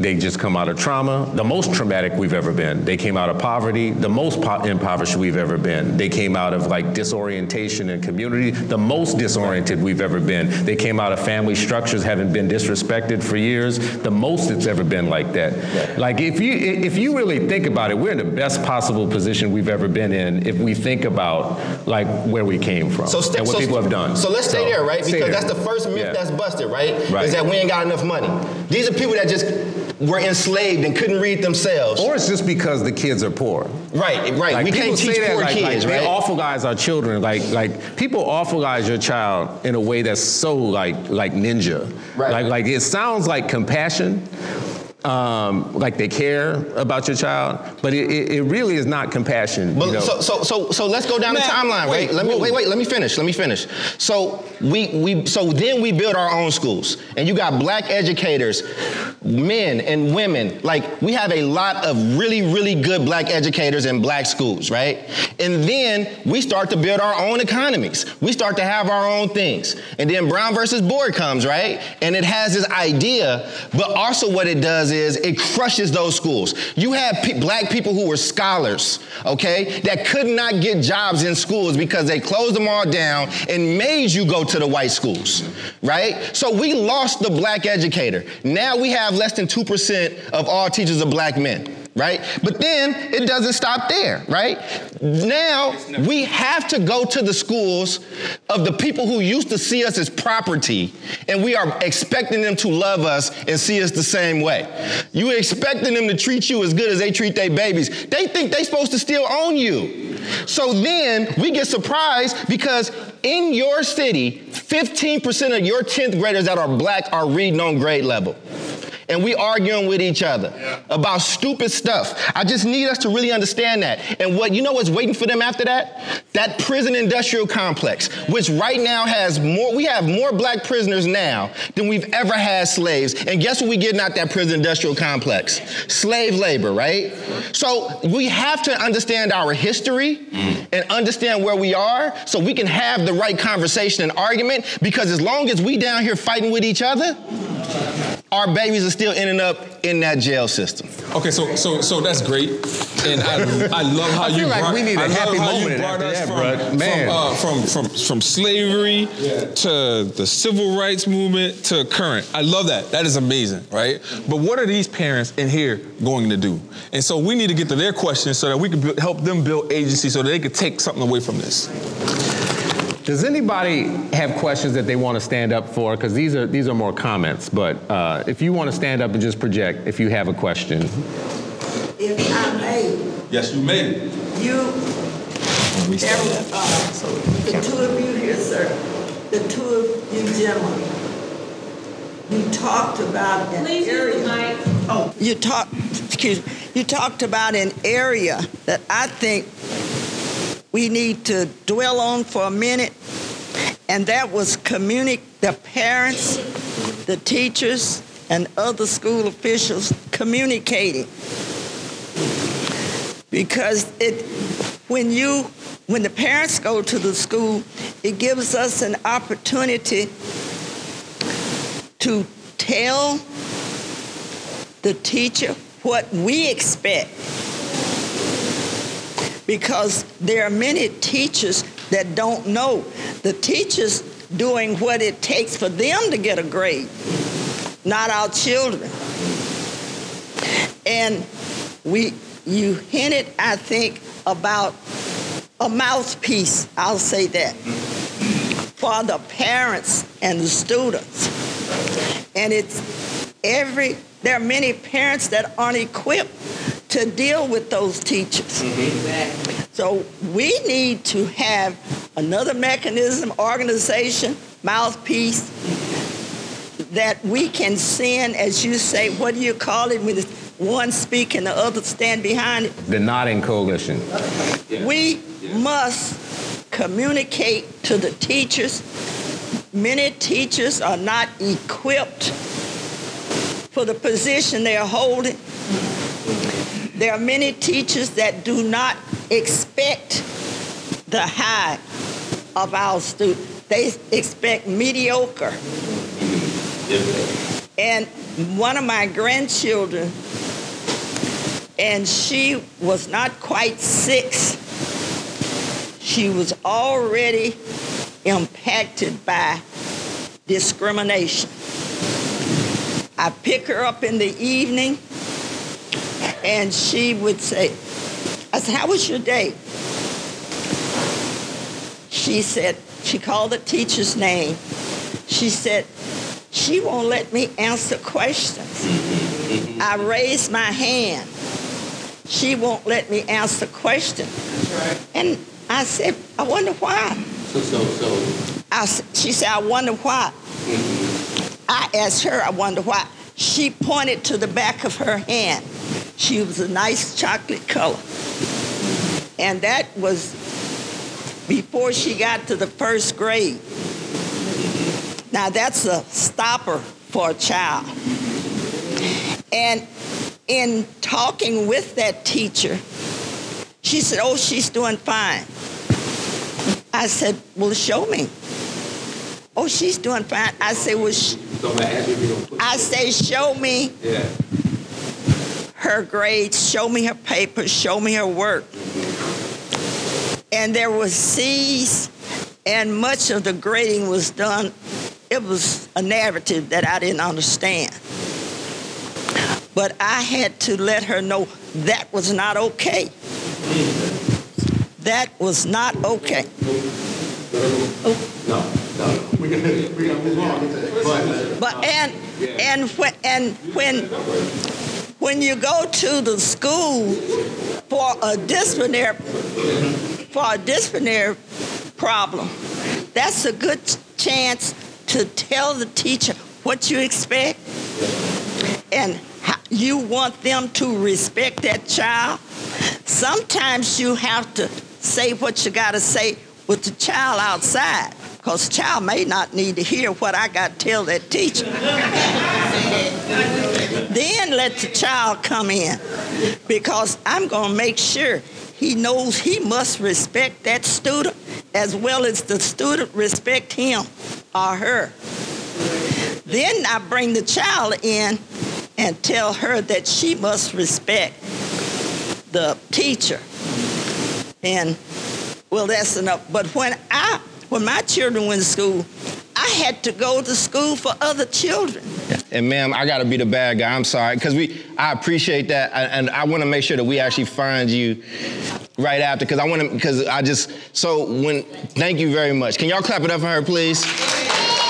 They just come out of trauma, the most traumatic we've ever been. They came out of poverty, the most po- impoverished we've ever been. They came out of like disorientation in community, the most disoriented we've ever been. They came out of family structures having been disrespected for years, the most it's ever been like that. Like if you if you really think about it, we're in the best possible position we've ever been in if we think about like where we came from So, sta- and what so- people have done. So let's stay there, right? Because there. that's the first myth Yeah. that's busted, right? Right. Is that we ain't got enough money. These are people that just were enslaved and couldn't read themselves. Or it's just because the kids are poor. right, right. Like we people can't teach say that, poor like, kids, like right? They awfulize our children. Like like people awfulize your child in a way that's so like like ninja. Right. Like like it sounds like compassion. Um, like they care about your child, but it, it, it really is not compassion. But you know? so, so, so, so let's go down the timeline, right? wait, Let me wait, wait. Let me finish. Let me finish. So we, we, so then we build our own schools, and you got black educators, men and women. Like we have a lot of really, really good black educators in black schools, right? And then we start to build our own economies. We start to have our own things, and then Brown versus Board comes, right? And it has this idea, but also what it does is it crushes those schools. You have pe- black people who were scholars, okay, that could not get jobs in schools because they closed them all down and made you go to the white schools, right? So we lost the black educator. Now we have less than 2% of all teachers are black men. Right? But then it doesn't stop there, right? Now we have to go to the schools of the people who used to see us as property, and we are expecting them to love us and see us the same way. You expecting them to treat you as good as they treat their babies. They think they're supposed to still own you. So then we get surprised because in your city, 15% of your 10th graders that are black are reading on grade level and we arguing with each other about stupid stuff. I just need us to really understand that. And what you know what's waiting for them after that? That prison industrial complex, which right now has more, we have more black prisoners now than we've ever had slaves. And guess what we getting out that prison industrial complex? Slave labor, right? So we have to understand our history mm. and understand where we are so we can have the right conversation and argument because as long as we down here fighting with each other, our babies are still ending up in that jail system. Okay, so so so that's great, and I, I love how I you feel like brought, we need a I happy moment you brought after us that, from, bruh. Man. From, uh, from from from slavery to the civil rights movement to current. I love that. That is amazing, right? But what are these parents in here going to do? And so we need to get to their questions so that we can bu- help them build agency so that they can take something away from this. Does anybody have questions that they want to stand up for? Because these are these are more comments. But uh, if you want to stand up and just project, if you have a question. If I may, Yes, you may. it. you, every- uh, the two of you here, sir, the two of you gentlemen, you talked about an Please use area. the mic. Oh, you talked, excuse me, you talked about an area that I think we need to dwell on for a minute, and that was communi- the parents, the teachers, and other school officials communicating. Because it, when you, when the parents go to the school, it gives us an opportunity to tell the teacher what we expect. Because there are many teachers that don't know. The teachers doing what it takes for them to get a grade, not our children. And we, you hinted, I think, about a mouthpiece, I'll say that, for the parents and the students. And it's every, there are many parents that aren't equipped to deal with those teachers. So we need to have another mechanism, organization, mouthpiece that we can send, as you say, what do you call it? When one speak and the other stand behind it. The Nodding Coalition. We must communicate to the teachers. Many teachers are not equipped for the position they are holding. There are many teachers that do not expect the high of our students. They expect mediocre. And one of my grandchildren, and she was not quite six, she was already impacted by discrimination. I pick her up in the evening and she would say, I said, How was your day? She said, She called the teacher's name. She said, She won't let me answer questions. Mm-hmm. I raised my hand. She won't let me answer questions. And I said, I wonder why. So, so, so. I, she said, I wonder why. Mm-hmm. I asked her, I wonder why. She pointed to the back of her hand. She was a nice chocolate color. And that was before she got to the first grade. Now that's a stopper for a child. And in talking with that teacher, she said, Oh, she's doing fine. I said, Well, show me. Oh, she's doing fine. I said, Well, sh-. I say, Show me Yeah. her grades, show me her papers, show me her work. And there was C's, and much of the grading was done. It was a narrative that I didn't understand. But I had to let her know that was not okay. That was not okay. But and and when and when when you go to the school for a disciplinary for a disciplinary problem, that's a good chance to tell the teacher what you expect and you want them to respect that child. Sometimes you have to say what you got to say with the child outside because child may not need to hear what I got to tell that teacher. then let the child come in because I'm going to make sure he knows he must respect that student as well as the student respect him or her. Then I bring the child in and tell her that she must respect the teacher. And well, that's enough. But when I, when my children went to school, I had to go to school for other children. And ma'am, I gotta be the bad guy. I'm sorry, because we, I appreciate that, and I want to make sure that we actually find you right after, because I want to, because I just, so when, thank you very much. Can y'all clap it up for her, please?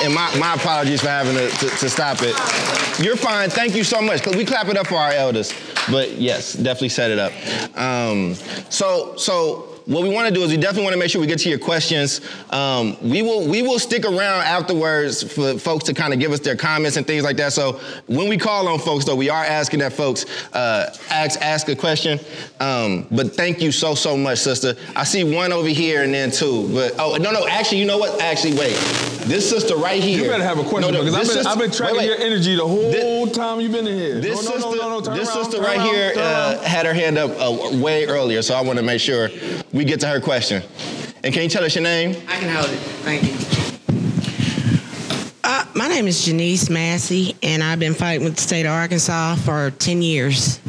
And my, my apologies for having to, to, to stop it. You're fine. Thank you so much. Cause we clap it up for our elders. But yes, definitely set it up. Um, so so what we want to do is we definitely want to make sure we get to your questions. Um, we will we will stick around afterwards for folks to kind of give us their comments and things like that. So when we call on folks, though, we are asking that folks uh, ask ask a question. Um, but thank you so so much, sister. I see one over here and then two. But oh no no, actually you know what? Actually wait, this sister right here. You better have a question No, no, because I've been, I've been tracking wait, wait. your energy the whole This- time you've been in here. This no, sister, this around, sister right around, here uh, had her hand up uh, way earlier, so I want to make sure we get to her question. And can you tell us your name? I can hold it. Thank you. Uh, my name is Janice Massey, and I've been fighting with the state of Arkansas for 10 years.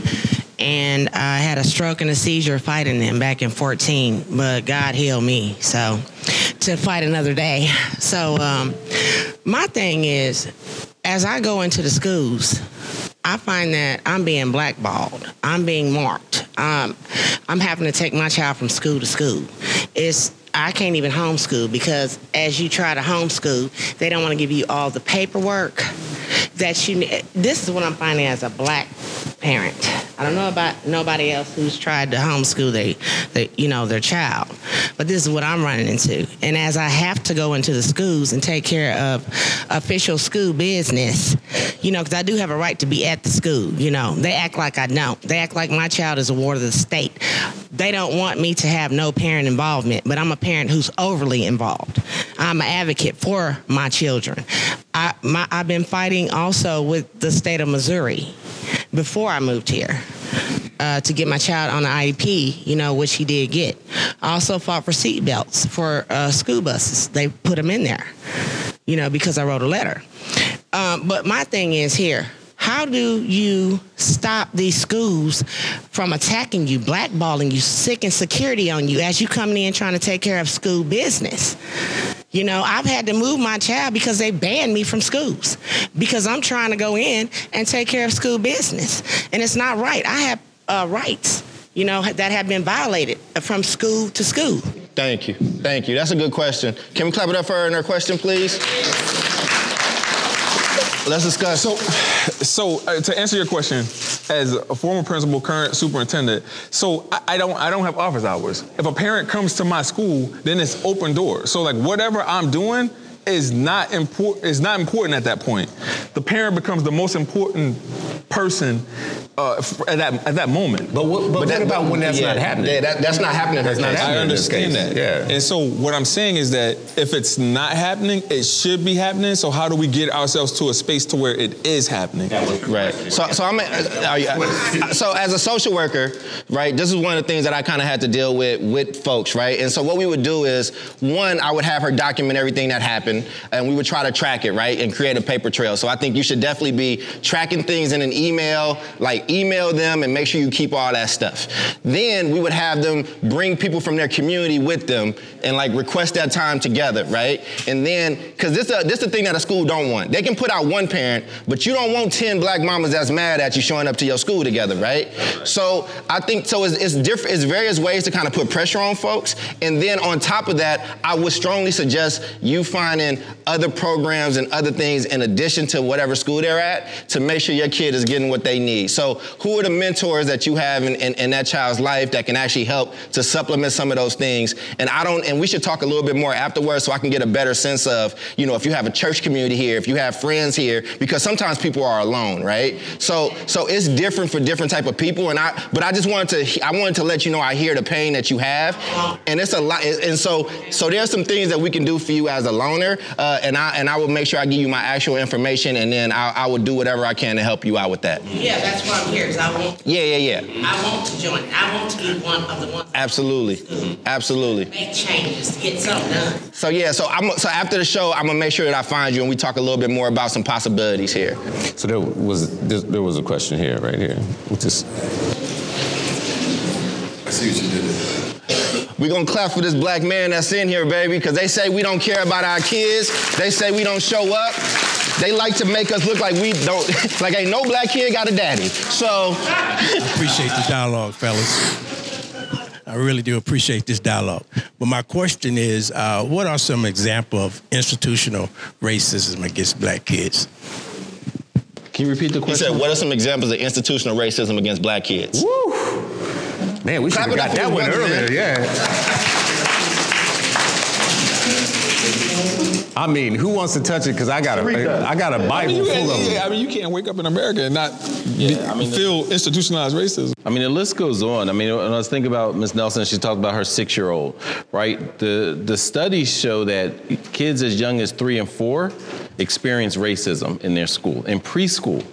And I had a stroke and a seizure fighting them back in 14, but God healed me, so to fight another day. So, um, my thing is, as I go into the schools, I find that I'm being blackballed. I'm being marked. Um, I'm having to take my child from school to school. It's I can't even homeschool because as you try to homeschool, they don't want to give you all the paperwork that you need. This is what I'm finding as a black parent. I don't know about nobody else who's tried to homeschool they, they, you know, their child, but this is what I'm running into. And as I have to go into the schools and take care of official school business, you know, because I do have a right to be at the school. You know, they act like I don't. They act like my child is a ward of the state. They don't want me to have no parent involvement, but I'm a parent who's overly involved. I'm an advocate for my children. I, my, I've been fighting also with the state of Missouri before I moved here. Uh, to get my child on the IEP, you know, which he did get. I also fought for seat belts for uh, school buses. They put them in there, you know, because I wrote a letter. Um, but my thing is here how do you stop these schools from attacking you, blackballing you, sicking security on you as you coming in trying to take care of school business? You know, I've had to move my child because they banned me from schools because I'm trying to go in and take care of school business. And it's not right. I have uh, rights, you know, that have been violated from school to school. Thank you. Thank you. That's a good question. Can we clap it up for her and her question, please? Let's discuss. So, so uh, to answer your question, as a former principal, current superintendent, so I, I don't I don't have office hours. If a parent comes to my school, then it's open door. So like whatever I'm doing is not important is not important at that point. The parent becomes the most important person uh, f- at that at that moment. But what, but what about when that's yeah, not happening? Yeah, that, that's not happening. in her That's not case. happening. I in this understand that. Yeah. And so what I'm saying is that if it's not happening, it should be happening. So how do we get ourselves to a space to where it is happening? Right. So, so I'm. uh, are you- so as a social worker, right? This is one of the things that I kind of had to deal with with folks, right? And so what we would do is, one, I would have her document everything that happened, and we would try to track it, right, and create a paper trail. So I think you should definitely be tracking things in an email, like email them and make sure you keep all that stuff. Then we would have them bring people from their community with them and like request that time together, right? And then, because this uh, this is the thing that a school don't want. They can put out one parent, but you don't want ten black mamas that's mad at you showing up to your school together, right? So I think so. It's, it's different. It's various ways to kind of put pressure on folks, and then on top of that, I would strongly suggest you other programs and other things in addition to whatever school they're at to make sure your kid is getting what they need. So who are the mentors that you have in, in, in that child's life that can actually help to supplement some of those things? And I don't, and we should talk a little bit more afterwards so I can get a better sense of, you know, if you have a church community here, if you have friends here, because sometimes people are alone, right? So, so it's different for different type of people. And I, but I just wanted to, I wanted to let you know I hear the pain that you have, and it's a lot. And so, so there's some things that we can do for you as a loaner, uh, and I, and I will make sure I give you my actual information, and then I, I will do whatever I can to help you out with that. Yeah, that's why I'm here, because I want, Yeah, yeah, yeah. I want to join. I want to be one of the ones that Absolutely, absolutely. make changes to get something done. So yeah, so I'm so after the show, I'm gonna make sure that I find you and we talk a little bit more about some possibilities here. So there was this, there was a question here, right here. Which is, I see what you did there. We gonna clap for this black man that's in here, baby, because they say we don't care about our kids. They say we don't show up. They like to make us look like we don't, like ain't no black kid got a daddy. So appreciate the dialogue, fellas. I really do appreciate this dialogue. But my question is, uh, what are some examples of institutional racism against black kids? can you repeat the question? he question? said, what are some examples of institutional racism against black kids? Man, we should have got that one earlier. Yeah. I mean, who wants to touch it? Because I got a, I got a Bible mean, full of yeah, them. I mean, you can't wake up in America and not be, I mean, feel institutionalized racism. I mean, the list goes on. I mean, when I was thinking about Ms. Nelson, she talked about her six-year-old, right? The the studies show that kids as young as three and four experience racism in their school, in preschool.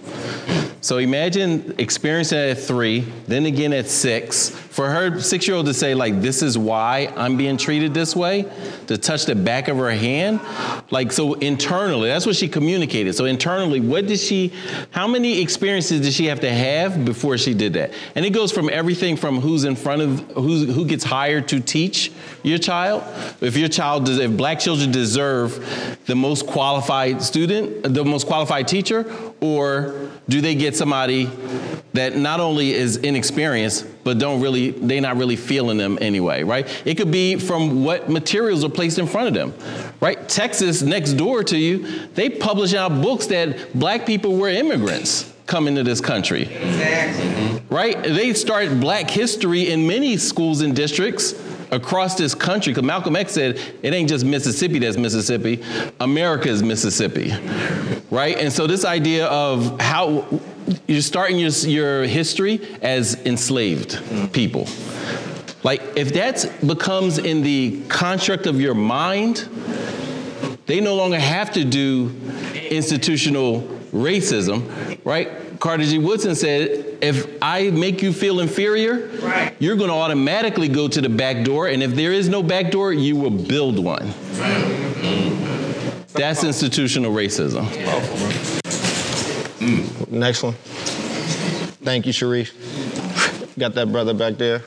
So imagine experiencing it at three, then again at six. For her six-year-old to say like, "This is why I'm being treated this way," to touch the back of her hand, like so internally. That's what she communicated. So internally, what did she? How many experiences did she have to have before she did that? And it goes from everything from who's in front of who's, who gets hired to teach your child. If your child, does, if black children deserve the most qualified student, the most qualified teacher, or do they get somebody that not only is inexperienced but don't really they're not really feeling them anyway right it could be from what materials are placed in front of them right texas next door to you they publish out books that black people were immigrants coming to this country Exactly. right? They start black history in many schools and districts across this country. Because Malcolm X said it ain't just Mississippi that's Mississippi, America is Mississippi, right? And so this idea of how you're starting your, your history as enslaved people. Like if that becomes in the construct of your mind, they no longer have to do institutional racism, right? Carter G. Woodson said, if I make you feel inferior, Right. you're going to automatically go to the back door, and if there is no back door, you will build one. That's institutional racism. Mm. Next one. Thank you, Sharif. Got that brother back there.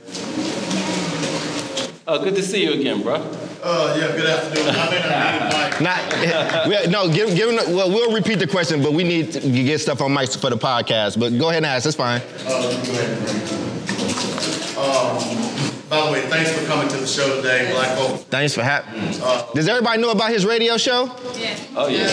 Oh, good to see you again, bro. Uh, yeah, good afternoon. I may not be Not, we, no, give, give him, well, we'll repeat the question, but we need to get stuff on mics for the podcast. But go ahead and ask, that's fine. Uh, go ahead and bring it. Um, by the way, thanks for coming to the show today, Black folks. Thanks for having Does everybody know about his radio show? Yeah. Oh, yeah.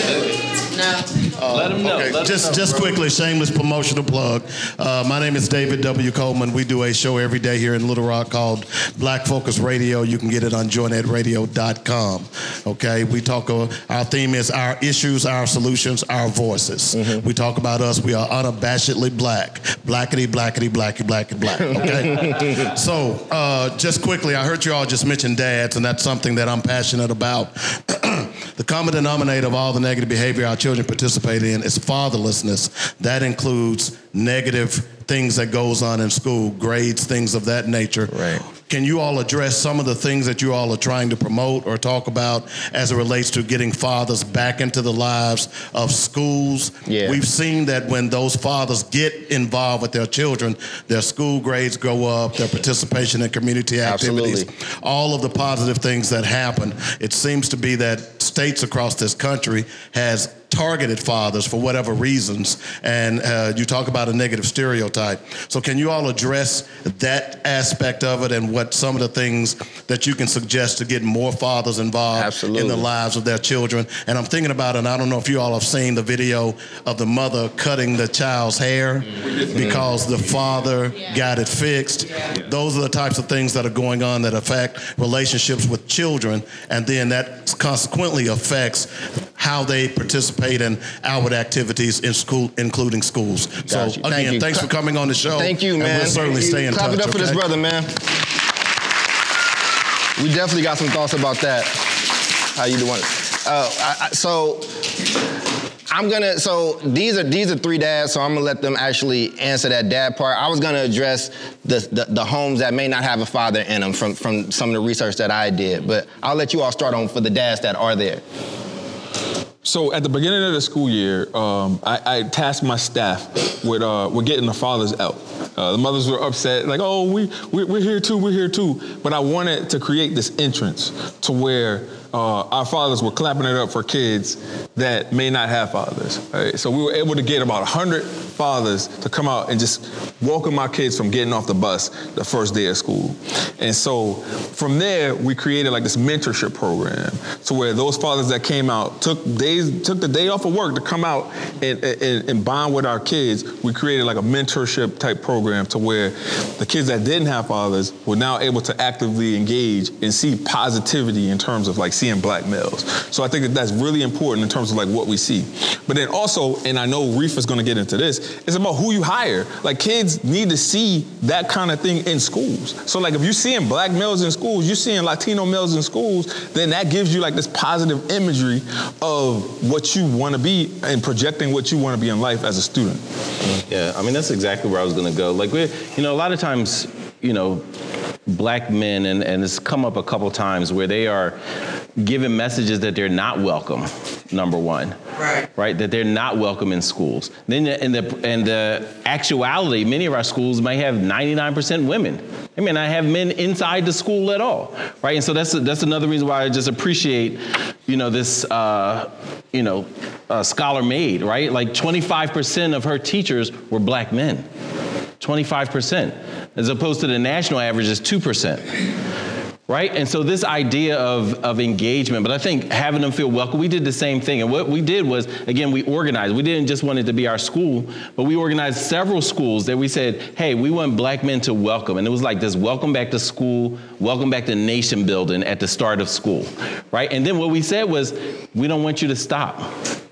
No. Let him know. Okay, Let just know, just bro. quickly, shameless promotional plug. Uh, my name is David W. Coleman. We do a show every day here in Little Rock called Black Focus Radio. You can get it on joynetradio.com. Okay, we talk. Uh, our theme is our issues, our solutions, our voices. We talk about us. We are unabashedly black, blackity, blackity, blacky, blacky, black. Okay. so uh, just quickly, I heard you all just mention dads, and that's something that I'm passionate about. the common denominator of all the negative behavior our children participate in is fatherlessness. That includes negative things that goes on in school, grades, things of that nature. Right. Can you all address some of the things that you all are trying to promote or talk about as it relates to getting fathers back into the lives of schools? Yeah. We've seen that when those fathers get involved with their children, their school grades go up, their participation in community activities, Absolutely. all of the positive things that happen. It seems to be that states across this country has targeted fathers for whatever reasons, and uh, you talk about a negative stereotype. So, can you all address that aspect of it and what some of the things that you can suggest to get more fathers involved Absolutely. in the lives of their children? And I'm thinking about it. And I don't know if you all have seen the video of the mother cutting the child's hair because the father got it fixed. Those are the types of things that are going on that affect relationships with children, and then that consequently affects how they participate in outward activities in school, including schools. So Got you. Thank again, you. thanks for coming on the show. Thank you, man. we'll certainly stay in Clap touch. it up for this brother, man. We definitely got some thoughts about that. How you doing? Uh, I, I, so I'm gonna. So these are these are three dads. So I'm gonna let them actually answer that dad part. I was gonna address the the, the homes that may not have a father in them from from some of the research that I did. But I'll let you all start on for the dads that are there. So at the beginning of the school year, um, I, I tasked my staff with uh, with getting the fathers out. Uh, the mothers were upset, like, "Oh, we, we we're here too, we're here too." But I wanted to create this entrance to where uh, our fathers were clapping it up for kids that may not have fathers. Right? So we were able to get about 100 fathers to come out and just welcome our kids from getting off the bus the first day of school. And so from there, we created like this mentorship program. to where those fathers that came out took days, took the day off of work to come out and, and, and bond with our kids. We created like a mentorship type program to where the kids that didn't have fathers were now able to actively engage and see positivity in terms of like seeing black males. So I think that that's really important in terms of like what we see. But then also, and I know Reef is going to get into this, it's about who you hire. Like kids need to see that kind of thing in schools. So like if you're seeing black males in schools, you're seeing Latino males in schools, then that gives you like this positive imagery of what you want to be and projecting what you want to be in life as a student. Yeah, I mean that's exactly where I was going to go. Like we, you know, a lot of times, you know, black men, and, and it's come up a couple times where they are given messages that they're not welcome. Number one, Right. right? That they're not welcome in schools. Then in the and the actuality, many of our schools may have 99% women. They may not have men inside the school at all, right? And so that's that's another reason why I just appreciate, you know, this, uh, you know, uh, Scholarmade, right? Like 25% of her teachers were black men. 25%, as opposed to the national average is 2%. Right? And so this idea of, of engagement, but I think having them feel welcome, we did the same thing. And what we did was, again, we organized. We didn't just want it to be our school, but we organized several schools that we said, hey, we want black men to welcome. And it was like this welcome back to school, welcome back to nation building at the start of school. Right? And then what we said was, we don't want you to stop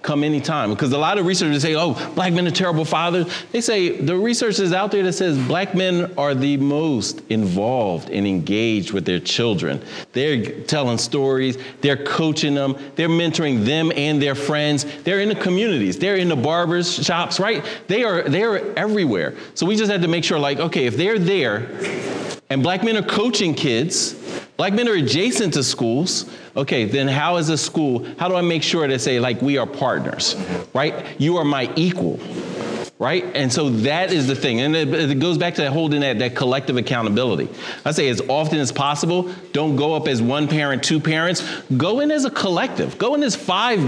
come anytime. Because a lot of researchers say, oh, black men are terrible fathers. They say the research is out there that says black men are the most involved and engaged with their children. They're telling stories, they're coaching them, they're mentoring them and their friends. They're in the communities, they're in the barbers shops, right? They are they're everywhere. So we just had to make sure, like, okay, if they're there and black men are coaching kids, black men are adjacent to schools, okay, then how is a school, how do I make sure to say, like, we are partners, right? You are my equal, right? And so that is the thing. And it, it goes back to holding that, that collective accountability. I say as often as possible, don't go up as one parent, two parents, go in as a collective, go in as five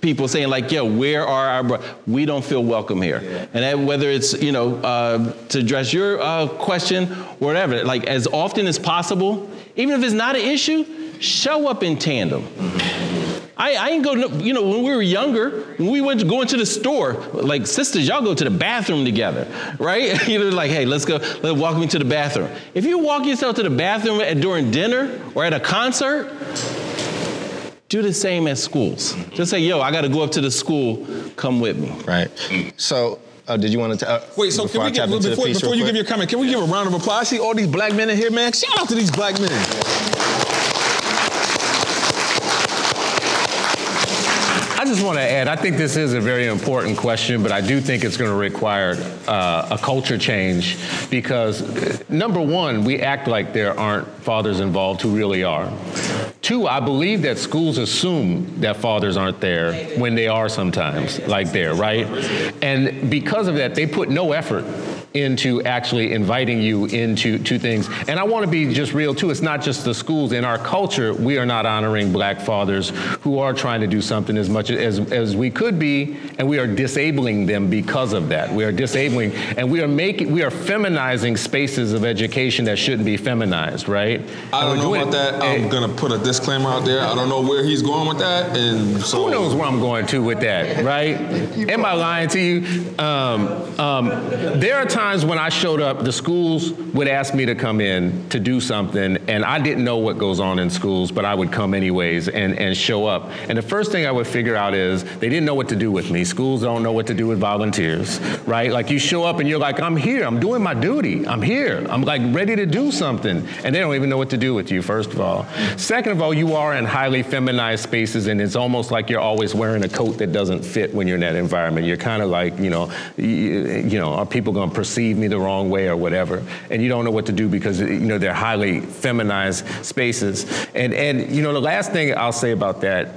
people saying like, yo, where are our, bro-? we don't feel welcome here. And that, whether it's, you know, uh, to address your uh, question whatever, like as often as possible, even if it's not an issue, show up in tandem. I, I ain't go, you know, when we were younger, when we went going to the store, like sisters, y'all go to the bathroom together, right? you know, like, hey, let's go, let walk me to the bathroom. If you walk yourself to the bathroom at, during dinner or at a concert, do the same at schools. Just say, yo, I got to go up to the school, come with me. Right. So, uh, did you want to? Uh, Wait, so can we get, tap into the before, before you quick? give your comment, can we give a round of applause? I see all these black men in here, man. Shout out to these black men. I just want to add, I think this is a very important question, but I do think it's going to require uh, a culture change because, uh, number one, we act like there aren't fathers involved who really are. Two, I believe that schools assume that fathers aren't there when they are sometimes, like there, right? And because of that, they put no effort into actually inviting you into to things. And I want to be just real too. It's not just the schools. In our culture, we are not honoring black fathers who are trying to do something as much as, as we could be, and we are disabling them because of that. We are disabling, and we are making, we are feminizing spaces of education that shouldn't be feminized, right? I and don't know about it, that. I'm gonna put a disclaimer out there. I don't know where he's going with that, and so Who knows where I'm going to with that, right? Am I lying to you? Um, um, there are times when I showed up, the schools would ask me to come in to do something, and I didn't know what goes on in schools, but I would come anyways and, and show up. And the first thing I would figure out is they didn't know what to do with me. Schools don't know what to do with volunteers, right? Like you show up and you're like, I'm here, I'm doing my duty, I'm here, I'm like ready to do something. And they don't even know what to do with you, first of all. Second of all, you are in highly feminized spaces, and it's almost like you're always wearing a coat that doesn't fit when you're in that environment. You're kind of like, you know, you, you know, are people going to perceive me the wrong way or whatever? And you don't know what to do because you know they're highly feminized spaces. And and you know, the last thing I'll say about that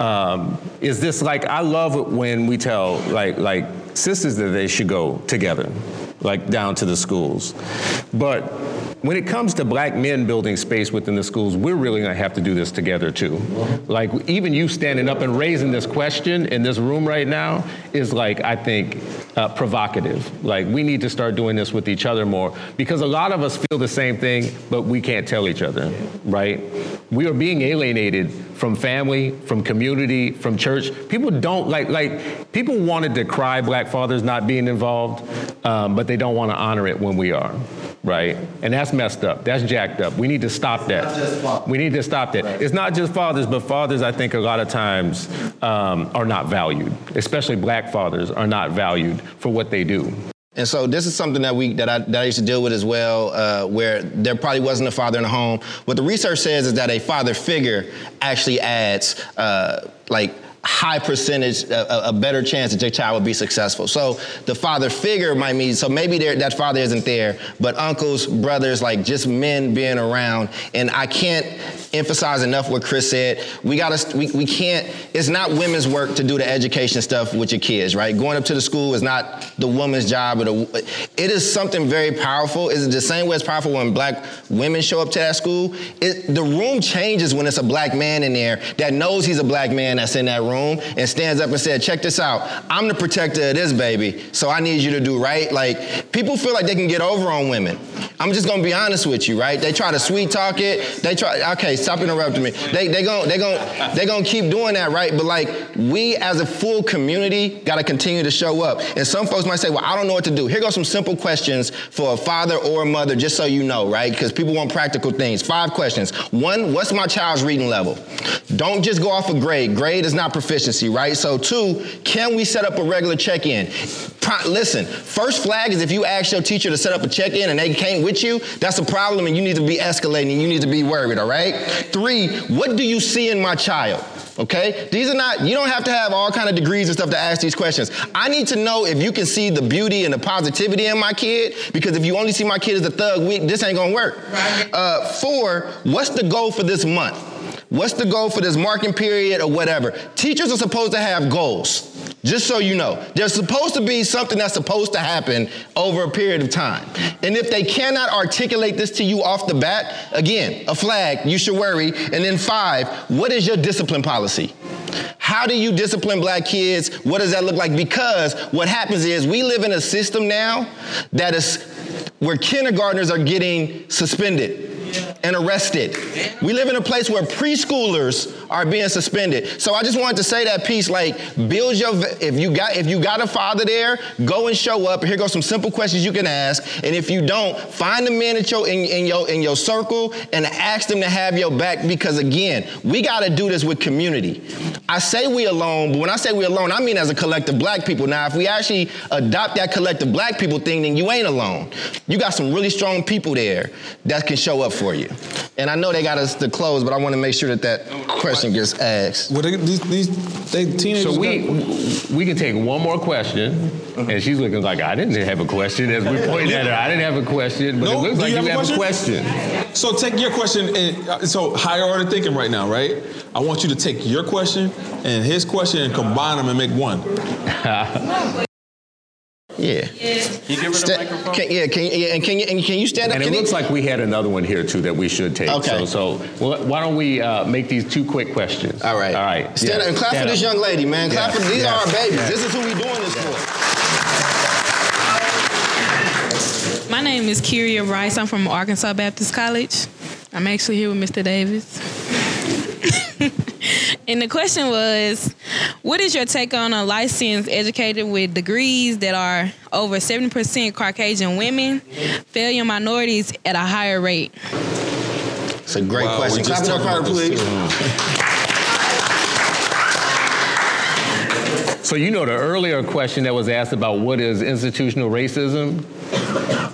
um, is this: like, I love it when we tell like like sisters that they should go together. Like down to the schools. But when it comes to black men building space within the schools, we're really to have to do this together too. Like even you standing up and raising this question in this room right now is like I think uh, provocative. Like we need to start doing this with each other more because a lot of us feel the same thing, but we can't tell each other, right? We are being alienated from family, from community, from church. People don't like like people want to decry black fathers not being involved, um, but they don't want to honor it when we are right? And that's messed up. That's jacked up. We need to stop that. We need to stop that. It's not just fathers, but fathers, I think, a lot of times um, are not valued. Especially black fathers are not valued for what they do. And so this is something that we that I, that I used to deal with as well, uh, where there probably wasn't a father in the home. What the research says is that a father figure actually adds uh, like high percentage, a, a, better chance that your child will be successful. So the father figure might mean, so maybe that father isn't there, but uncles, brothers, like just men being around. And I can't emphasize enough what Chris said. We gotta, we, we can't, it's not women's work to do the education stuff with your kids, right? Going up to the school is not the woman's job. Or the, it is something very powerful. It's the same way it's powerful when black women show up to that school. It, the room changes when it's a black man in there that knows he's a black man that's in that room and stands up and said, check this out. I'm the protector of this baby, so I need you to do right. Like, people feel like they can get over on women. I'm just gonna be honest with you, right? They try to sweet talk it. They try, okay, stop interrupting me. They they gonna, they gonna, they to keep doing that, right? But like we as a full community got to continue to show up. And some folks might say, "Well, I don't know what to do." Here goes some simple questions for a father or a mother, just so you know, right? Because people want practical things. Five questions. One, what's my child's reading level? Don't just go off a grade. Grade is not proficiency, right? So two, can we set up a regular check-in? Listen, first flag is if you ask your teacher to set up a check-in and they can't with you, that's a problem, and you need to be escalating. You need to be worried. All right. Three, what do you see in my child? Okay? These are not, you don't have to have all kind of degrees and stuff to ask these questions. I need to know if you can see the beauty and the positivity in my kid, because if you only see my kid as a thug, we, this ain't gonna work. Uh, four, what's the goal for this month? What's the goal for this marking period or whatever? Teachers are supposed to have goals. Just so you know, there's supposed to be something that's supposed to happen over a period of time. And if they cannot articulate this to you off the bat, again, a flag, you should worry. And then five, what is your discipline policy? How do you discipline black kids? What does that look like? Because what happens is we live in a system now that is where kindergartners are getting suspended and arrested. We live in a place where preschoolers are being suspended. So I just wanted to say that piece like build your if you got if you got a father there, go and show up. Here goes some simple questions you can ask. And if you don't, find the men in your in, in your in your circle and ask them to have your back because again, we got to do this with community. I say we alone, but when I say we alone, I mean as a collective black people. Now, if we actually adopt that collective black people thing, then you ain't alone. You got some really strong people there that can show up for you. And I know they got us to close, but I want to make sure that that question gets asked. Well, they, these, these they teenagers. So we got... we can take one more question, uh-huh. and she's looking like I didn't have a question. As we point at her, I didn't have a question, but no, it looks like you have, you have a, question? a question. So take your question, and uh, so higher order thinking right now, right? I want you to take your question and his question and combine them and make one. Yeah. Can you give her the microphone? Can, yeah, can, yeah, and can you and can you stand up? And it looks like we had another one here too that we should take. Okay. So, so well, why don't we uh, make these two quick questions? All right. All right. Stand yes. up and clap stand for this up. young lady, man. Clap yes. for these yes. are our babies. Yes. This is who we doing this for. My name is Kyria Rice. I'm from Arkansas Baptist College. I'm actually here with Mr. Davis. and the question was, what is your take on a licensed educator with degrees that are over 70% Caucasian women, failing minorities at a higher rate? It's a great wow, question. Clap it up for please. So you know the earlier question that was asked about what is institutional racism?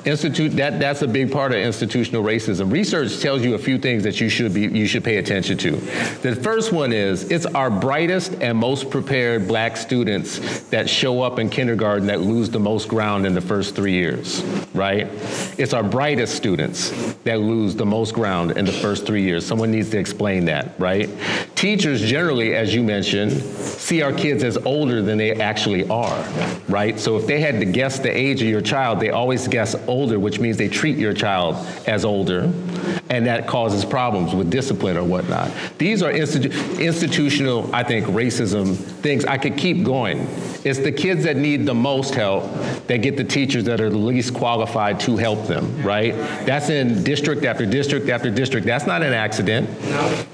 Institute that that's a big part of institutional racism. Research tells you a few things that you should be you should pay attention to. The first one is it's our brightest and most prepared black students that show up in kindergarten that lose the most ground in the first three years, right? It's our brightest students that lose the most ground in the first three years. Someone needs to explain that, right? Teachers generally, as you mentioned, see our kids as older than they actually are, right? So if they had to guess the age of your child, they always guess older, which means they treat your child as older, and that causes problems with discipline or whatnot. These are institu- institutional, I think, racism things. I could keep going. It's the kids that need the most help that get the teachers that are the least qualified to help them, right? That's in district after district after district. That's not an accident.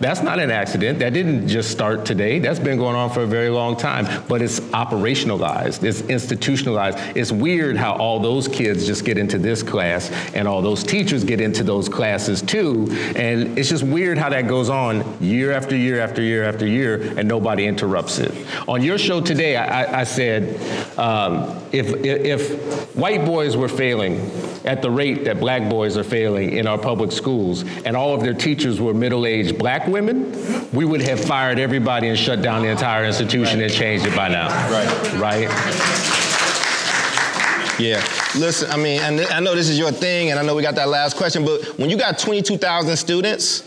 That's not an accident. That didn't just start today. That's been going on for a very long time, but it's operationalized, it's institutionalized. It's weird how all those kids just get into this class and all those teachers get into those classes too. And it's just weird how that goes on year after year after year after year and nobody interrupts it. On your show today, I, I, said um, if, if, if white boys were failing at the rate that black boys are failing in our public schools and all of their teachers were middle-aged black women, we would have fired everybody and shut down the entire institution and changed it by now. Right. Right? Yeah. Listen, I mean, and I know this is your thing, and I know we got that last question, but when you got 22,000 students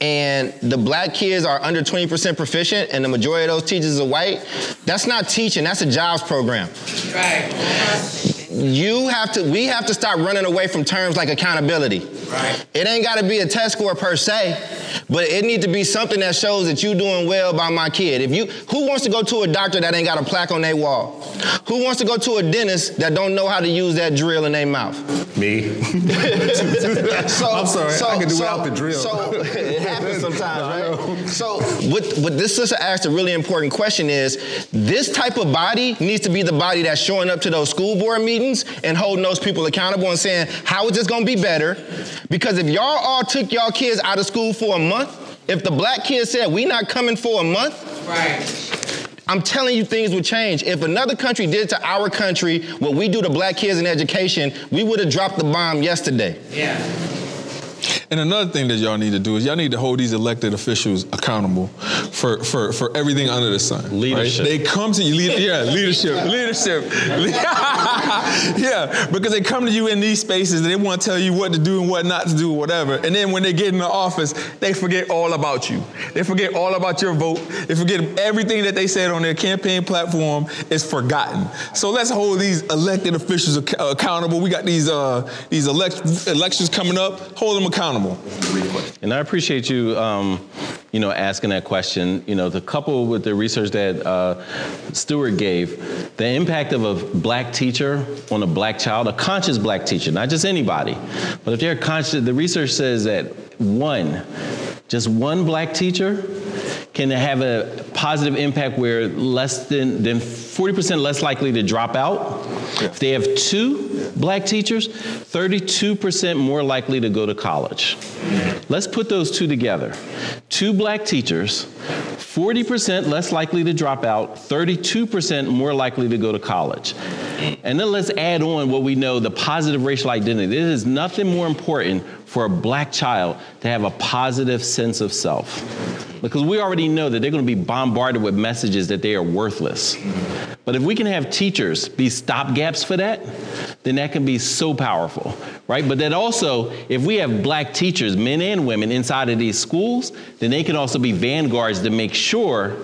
and the black kids are under 20% proficient and the majority of those teachers are white, that's not teaching, that's a jobs program. Right. You have to, we have to stop running away from terms like accountability. Right. It ain't got to be a test score per se, but it need to be something that shows that you doing well by my kid. If you, who wants to go to a doctor that ain't got a plaque on their wall? Who wants to go to a dentist that don't know how to use that drill in their mouth? Me. so, I'm sorry, so- I can do so- without the drill. So it happens sometimes, right? So what, what this sister asked a really important question is, this type of body needs to be the body that's showing up to those school board meetings and holding those people accountable and saying, how is this gonna be better? Because if y'all all took y'all kids out of school for a month, if the black kids said, we not coming for a month, Right. I'm telling you things would change. If another country did to our country what we do to black kids in education, we would have dropped the bomb yesterday. Yeah. And another thing that y'all need to do is y'all need to hold these elected officials accountable for for, for everything under the sun. right? Leadership. They come to you, lead, yeah, leadership, leadership. yeah, because they come to you in these spaces and they want to tell you what to do and what not to do, whatever. And then when they get in the office, they forget all about you. They forget all about your vote. They forget everything that they said on their campaign platform is forgotten. So let's hold these elected officials ac- accountable. We got these uh, these elect- elections coming up. Hold them accountable. And I appreciate you, um, you know, asking that question. You know, to couple with the research that uh, Stewart gave, the impact of a black teacher on a black child, a conscious black teacher, not just anybody, but if they're conscious, the research says that one, just one black teacher can have a positive impact where less than, than 40% less likely to drop out. If they have two black teachers, 32% more likely to go to college. Let's put those two together. Two black teachers, 40% less likely to drop out, 32% more likely to go to college. And then let's add on what we know the positive racial identity. There is nothing more important for a black child to have a positive sense of self. Because we already know that they're going to be bombarded with messages that they are worthless. But if we can have teachers be stopgaps for that, then that can be so powerful, right? But that also, if we have black teachers, men and women, inside of these schools, then they can also be vanguards to make sure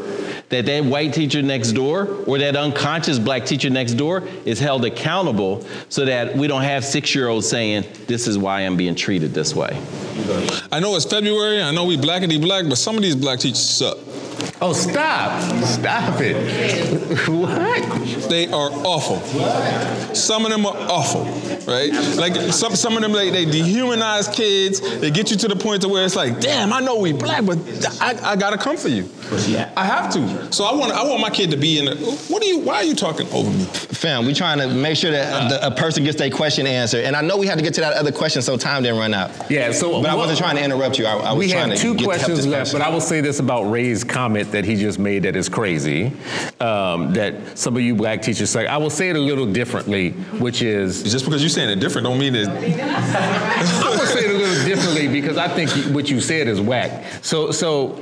that that white teacher next door or that unconscious black teacher next door is held accountable so that we don't have six-year-olds saying, this is why I'm being treated this way. I know it's February. I know we blackity black, but some of these black teachers suck. Oh, stop. Stop it. what? They are awful. Some of them are awful, right? Like some, some of them, they, they dehumanize kids. They get you to the point to where it's like, damn, I know we black, but I, I gotta come for you. I have to. So I want I want my kid to be in. The, what are you? Why are you talking over me? Fam, we trying to make sure that the, a person gets their question answered. And I know we had to get to that other question so time didn't run out. Yeah, so But I wasn't trying to interrupt you. I, I was we trying have to two get, help questions left, person. but I will say this about Ray's comment that he just made that is crazy. Um, that some of you black teachers say. I will say it a little differently, which is Just because you're saying it different don't mean it. I will say it a little differently because I think what you said is whack. So, so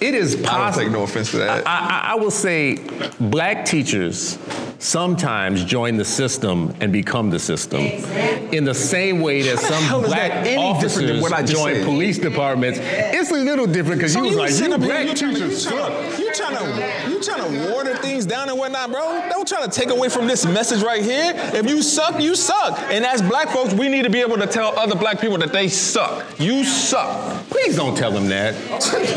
it is I don't possible. take no offense to that. I, I, I will say black teachers sometimes join the system and become the system in the same way that some hell is black that any different than officers what I just join said? police departments. It's a little different because So you was like, you up here, black you teachers you suck. you trying to you trying to water things down and whatnot, bro. Don't try to take away from this message right here. If you suck, you suck. And as black folks, we need to be able to tell other black people that they suck. You suck. Please don't tell them that.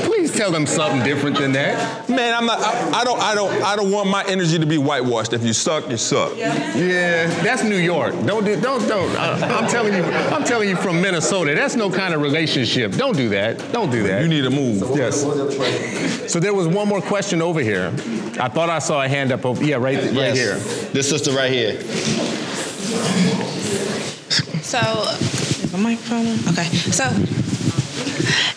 Please tell them something different than that. Man, I'm not. I, I don't. I don't. I don't want my energy to be whitewashed. If you suck, you suck. Yeah, that's New York. Don't do, don't don't. I, I'm telling you, I'm telling you from Minnesota. That's no kind of relationship. Don't do that. Don't do that. You need to move. Yes. So there was one more question over here. I thought I saw a hand up over. Yeah, right, right here. This sister right here. So, is my microphone? Okay. So,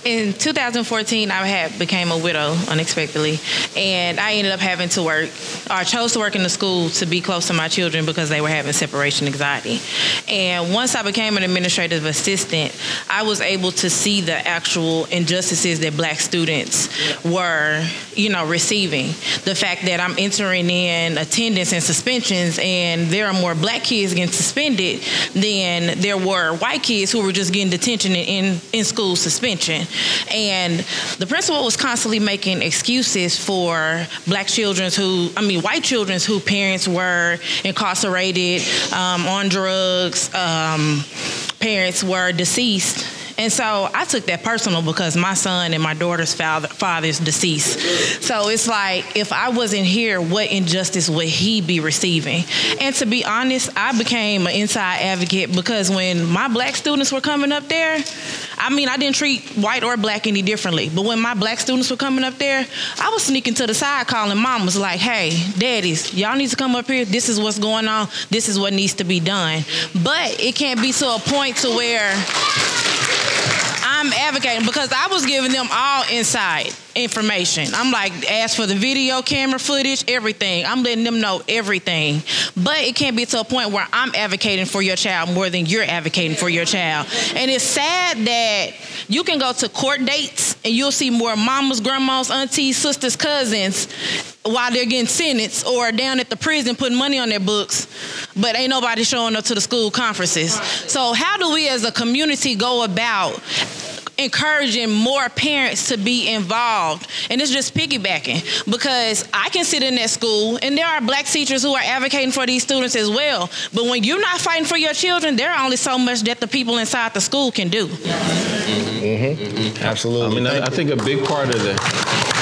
in 2014, I had became a widow unexpectedly, and I ended up having to work. Or I chose to work in the school to be close to my children because they were having separation anxiety. And once I became an administrative assistant, I was able to see the actual injustices that Black students were, you know, receiving. The fact that I'm entering in attendance and suspensions, and there are more Black kids getting suspended than there were white kids who were just getting detention in, in school suspension. And the principal was constantly making excuses for black children who, I mean, white children whose parents were incarcerated, um, on drugs, um, parents were deceased. And so I took that personal because my son and my daughter's father father's deceased. So it's like if I wasn't here, what injustice would he be receiving? And to be honest, I became an inside advocate because when my black students were coming up there, I mean I didn't treat white or black any differently. But when my black students were coming up there, I was sneaking to the side calling mamas like, hey, daddies, y'all need to come up here. This is what's going on. This is what needs to be done. But it can't be to a point to where I'm advocating because I was giving them all inside information. I'm like, ask for the video camera footage, everything. I'm letting them know everything. But it can't be to a point where I'm advocating for your child more than you're advocating for your child. And it's sad that you can go to court dates and you'll see more mamas, grandmas, aunties, sisters, cousins while they're getting sentenced or down at the prison putting money on their books, but ain't nobody showing up to the school conferences. So how do we as a community go about encouraging more parents to be involved and it's just piggybacking because i can sit in that school and there are black teachers who are advocating for these students as well but when you're not fighting for your children there are only so much that the people inside the school can do Mm-hmm. Absolutely. I mean, I, I think a big part of the.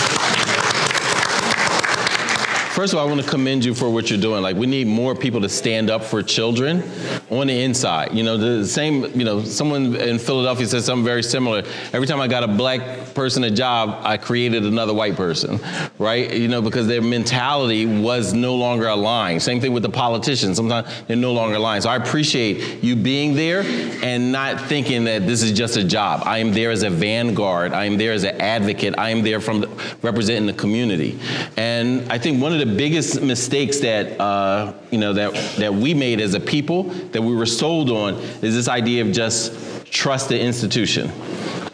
First of all, I want to commend you for what you're doing. Like, we need more people to stand up for children on the inside. You know, the same, you know, someone in Philadelphia said something very similar. Every time I got a black person a job, I created another white person, right? You know, because their mentality was no longer aligned. Same thing with the politicians. Sometimes they're no longer aligned. So I appreciate you being there and not thinking that this is just a job. I am there as a vanguard. I am there as an advocate. I am there from the, representing the community. And I think one of the biggest mistakes that uh, you know that that we made as a people that we were sold on is this idea of just trust the institution.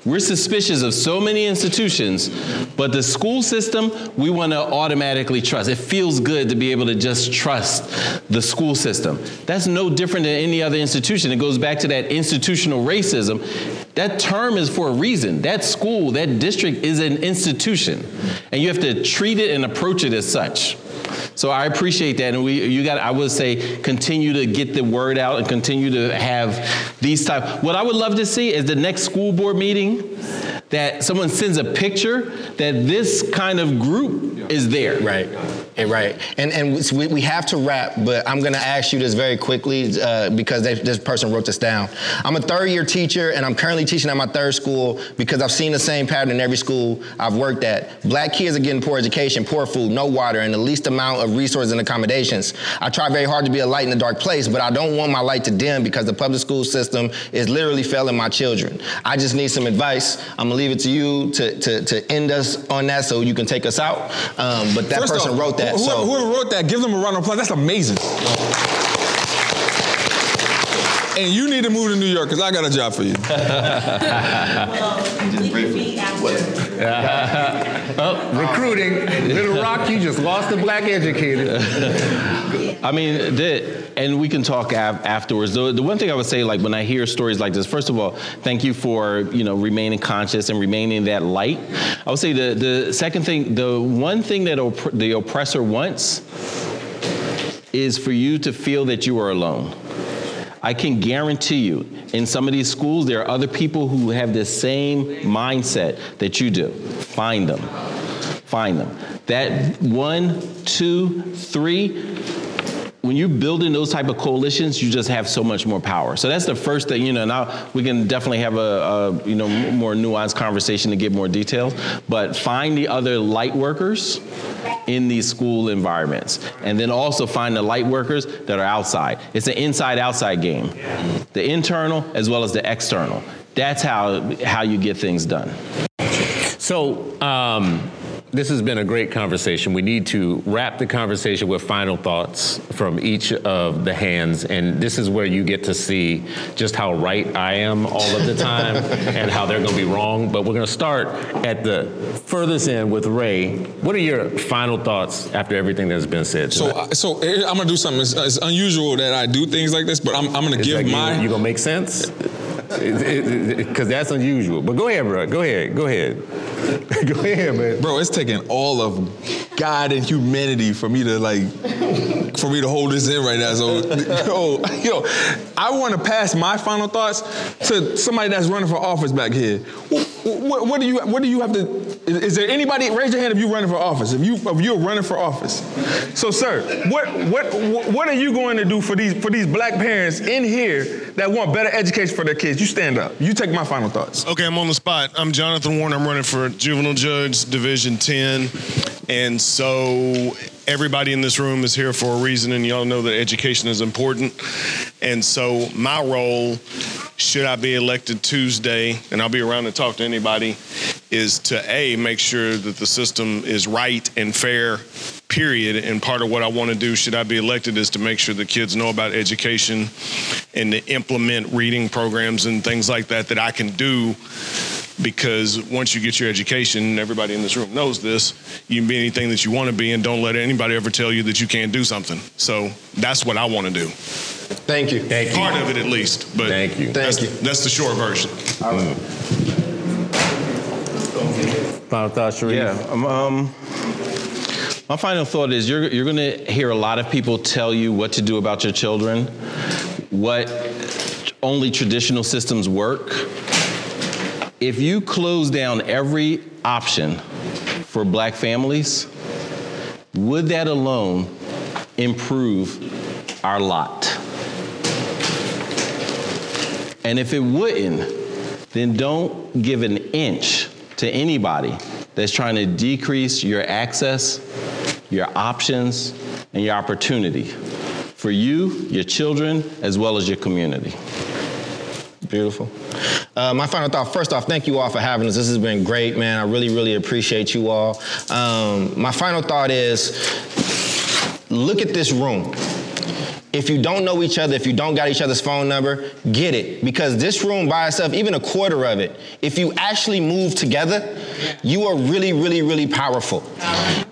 We're suspicious of so many institutions, but the school system, we want to automatically trust. It feels good to be able to just trust the school system. That's no different than any other institution. It goes back to that institutional racism. That term is for a reason. That school, that district is an institution, and you have to treat it and approach it as such. So I appreciate that, and we you got I would say continue to get the word out and continue to have these type. What I would love to see is the next school board meeting that someone sends a picture that this kind of group is there. Right. And right. And and we, we have to wrap, but I'm to ask you this very quickly uh, because they, this person wrote this down. I'm a third year teacher, and I'm currently teaching at my third school because I've seen the same pattern in every school I've worked at. Black kids are getting poor education, poor food, no water, and the least amount of resources and accommodations. I try very hard to be a light in the dark place, but I don't want my light to dim because the public school system is literally failing my children. I just need some advice. I'm gonna leave it to you to, to, to end us on that so you can take us out. Um, but that First person off, wrote that. Whoever, so whoever wrote that, give them a round of applause. That's amazing. And you need to move to New York because I got a job for you. oh, recruiting. Little Rock, you just lost a black educator. I mean, the, and we can talk af- afterwards. The, the one thing I would say, like when I hear stories like this, first of all, thank you for you know remaining conscious and remaining that light. I would say the the second thing, the one thing that opp- the oppressor wants is for you to feel that you are alone. I can guarantee you, in some of these schools, there are other people who have the same mindset that you do. Find them. Find them. That one, two, three, when you're building those type of coalitions, you just have so much more power. So that's the first thing, you know. Now we can definitely have a, a you know more nuanced conversation to get more details, but find the other light workers in these school environments, and then also find the light workers that are outside. It's an inside-outside game, the internal as well as the external. That's how how you get things done. So. Um, this has been a great conversation. We need to wrap the conversation with final thoughts from each of the hands. And this is where you get to see just how right I am all of the time and how they're going to be wrong. But we're going to start at the furthest end with Ray. What are your final thoughts after everything that's been said? So, tonight? so eh, I'm gonna do something. It's, it's unusual that I do things like this, but I'm, I'm gonna give that- my. You, you gonna make sense? Because that's unusual. But go ahead, bro. Go ahead. Go ahead. go ahead, man. Bro, it's taking all of God and humanity for me to like, for me to hold this in right now. So, yo, yo, I want to pass my final thoughts to somebody that's running for office back here. What, what, what do you, what do you have to? Is, there anybody? Raise your hand if you're running for office. If you, if you're running for office. So, sir, what, what, what are you going to do for these, for these black parents in here that want better education for their kids? You stand up. You take my final thoughts. Okay, I'm on the spot. I'm Jonathan Warner. I'm running for juvenile judge, Division 10. And so everybody in this room is here for a reason, and y'all know that education is important. And so my role, should I be elected Tuesday, and I'll be around to talk to anybody, is to A, make sure that the system is right and fair, period. And part of what I want to do, should I be elected, is to make sure the kids know about education and to implement reading programs and things like that that I can do because once you get your education, everybody in this room knows this, you can be anything that you want to be and don't let anybody ever tell you that you can't do something. So that's what I want to do. Thank you. Thank you. Part of it at least, but Thank you. that's, Thank you. that's the short version. Final thoughts, Sharif? Yeah. Um, um, my final thought is you're, you're going to hear a lot of people tell you what to do about your children, what only traditional systems work. If you close down every option for black families, would that alone improve our lot? And if it wouldn't, then don't give an inch to anybody that's trying to decrease your access, your options, and your opportunity for you, your children, as well as your community. Beautiful. Uh, my final thought, first off, thank you all for having us. This has been great, man. I really, really appreciate you all. Um, my final thought is look at this room. If you don't know each other, if you don't got each other's phone number, get it. Because this room by itself, even a quarter of it, if you actually move together, you are really, really, really powerful.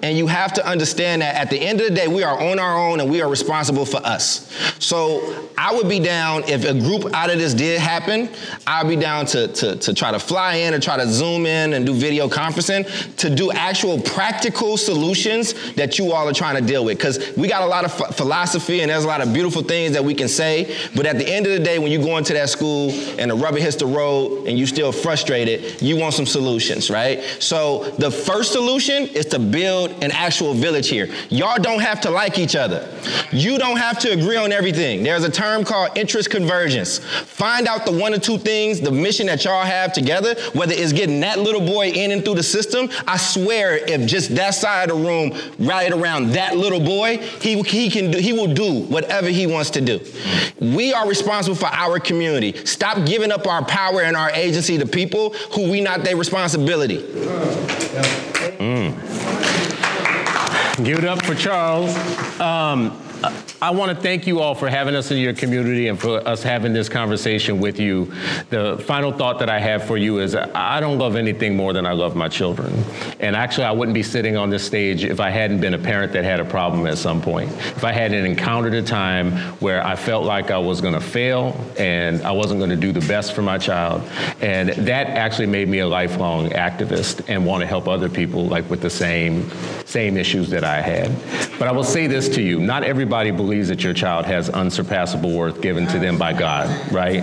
And you have to understand that at the end of the day, we are on our own and we are responsible for us. So I would be down if a group out of this did happen, I'd be down to, to, to try to fly in or try to zoom in and do video conferencing to do actual practical solutions that you all are trying to deal with. Because we got a lot of ph- philosophy and there's a lot of beautiful things that we can say, but at the end of the day, when you go into that school and the rubber hits the road and you still frustrated, you want some solutions, right? So the first solution is to build an actual village here. Y'all don't have to like each other. You don't have to agree on everything. There's a term called interest convergence. Find out the one or two things, the mission that y'all have together, whether it's getting that little boy in and through the system. I swear, if just that side of the room rallied around that little boy, he, he can do, he will do whatever he wants to do. We are responsible for our community. Stop giving up our power and our agency to people who we not their responsibility. Give it up for Charles. Um, I want to thank you all for having us in your community and for us having this conversation with you. The final thought that I have for you is I don't love anything more than I love my children. And actually, I wouldn't be sitting on this stage if I hadn't been a parent that had a problem at some point. If I hadn't encountered a time where I felt like I was going to fail and I wasn't going to do the best for my child. And that actually made me a lifelong activist and want to help other people like with the same same issues that I had. But I will say this to you, not everybody believes that your child has unsurpassable worth given to them by God, right?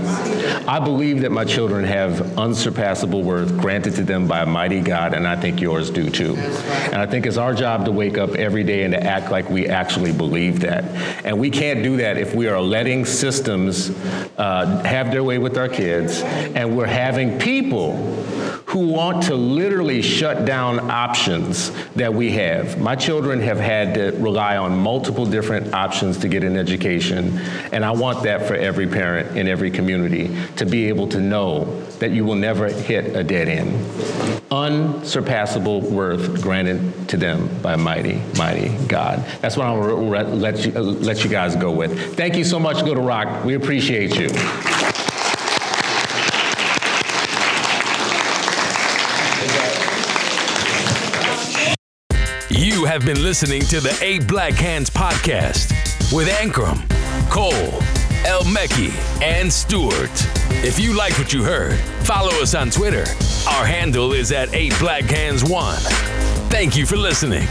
I believe that my children have unsurpassable worth granted to them by a mighty God, and I think yours do too. And I think it's our job to wake up every day and to act like we actually believe that. And we can't do that if we are letting systems uh, have their way with our kids, and we're having people who want to literally shut down options that we have. My children have had to rely on multiple different options to get an education, and I want that for every parent in every community to be able to know that you will never hit a dead end. Unsurpassable worth granted to them by mighty, mighty God. That's what I'll let you, uh, let you guys go with. Thank you so much, Little Rock. We appreciate you. You have been listening to the Eight Black Hands podcast with Ankrum, Cole, El Mekki, and Stewart. If you like what you heard, follow us on Twitter. Our handle is at 8 Black Hands 1. Thank you for listening.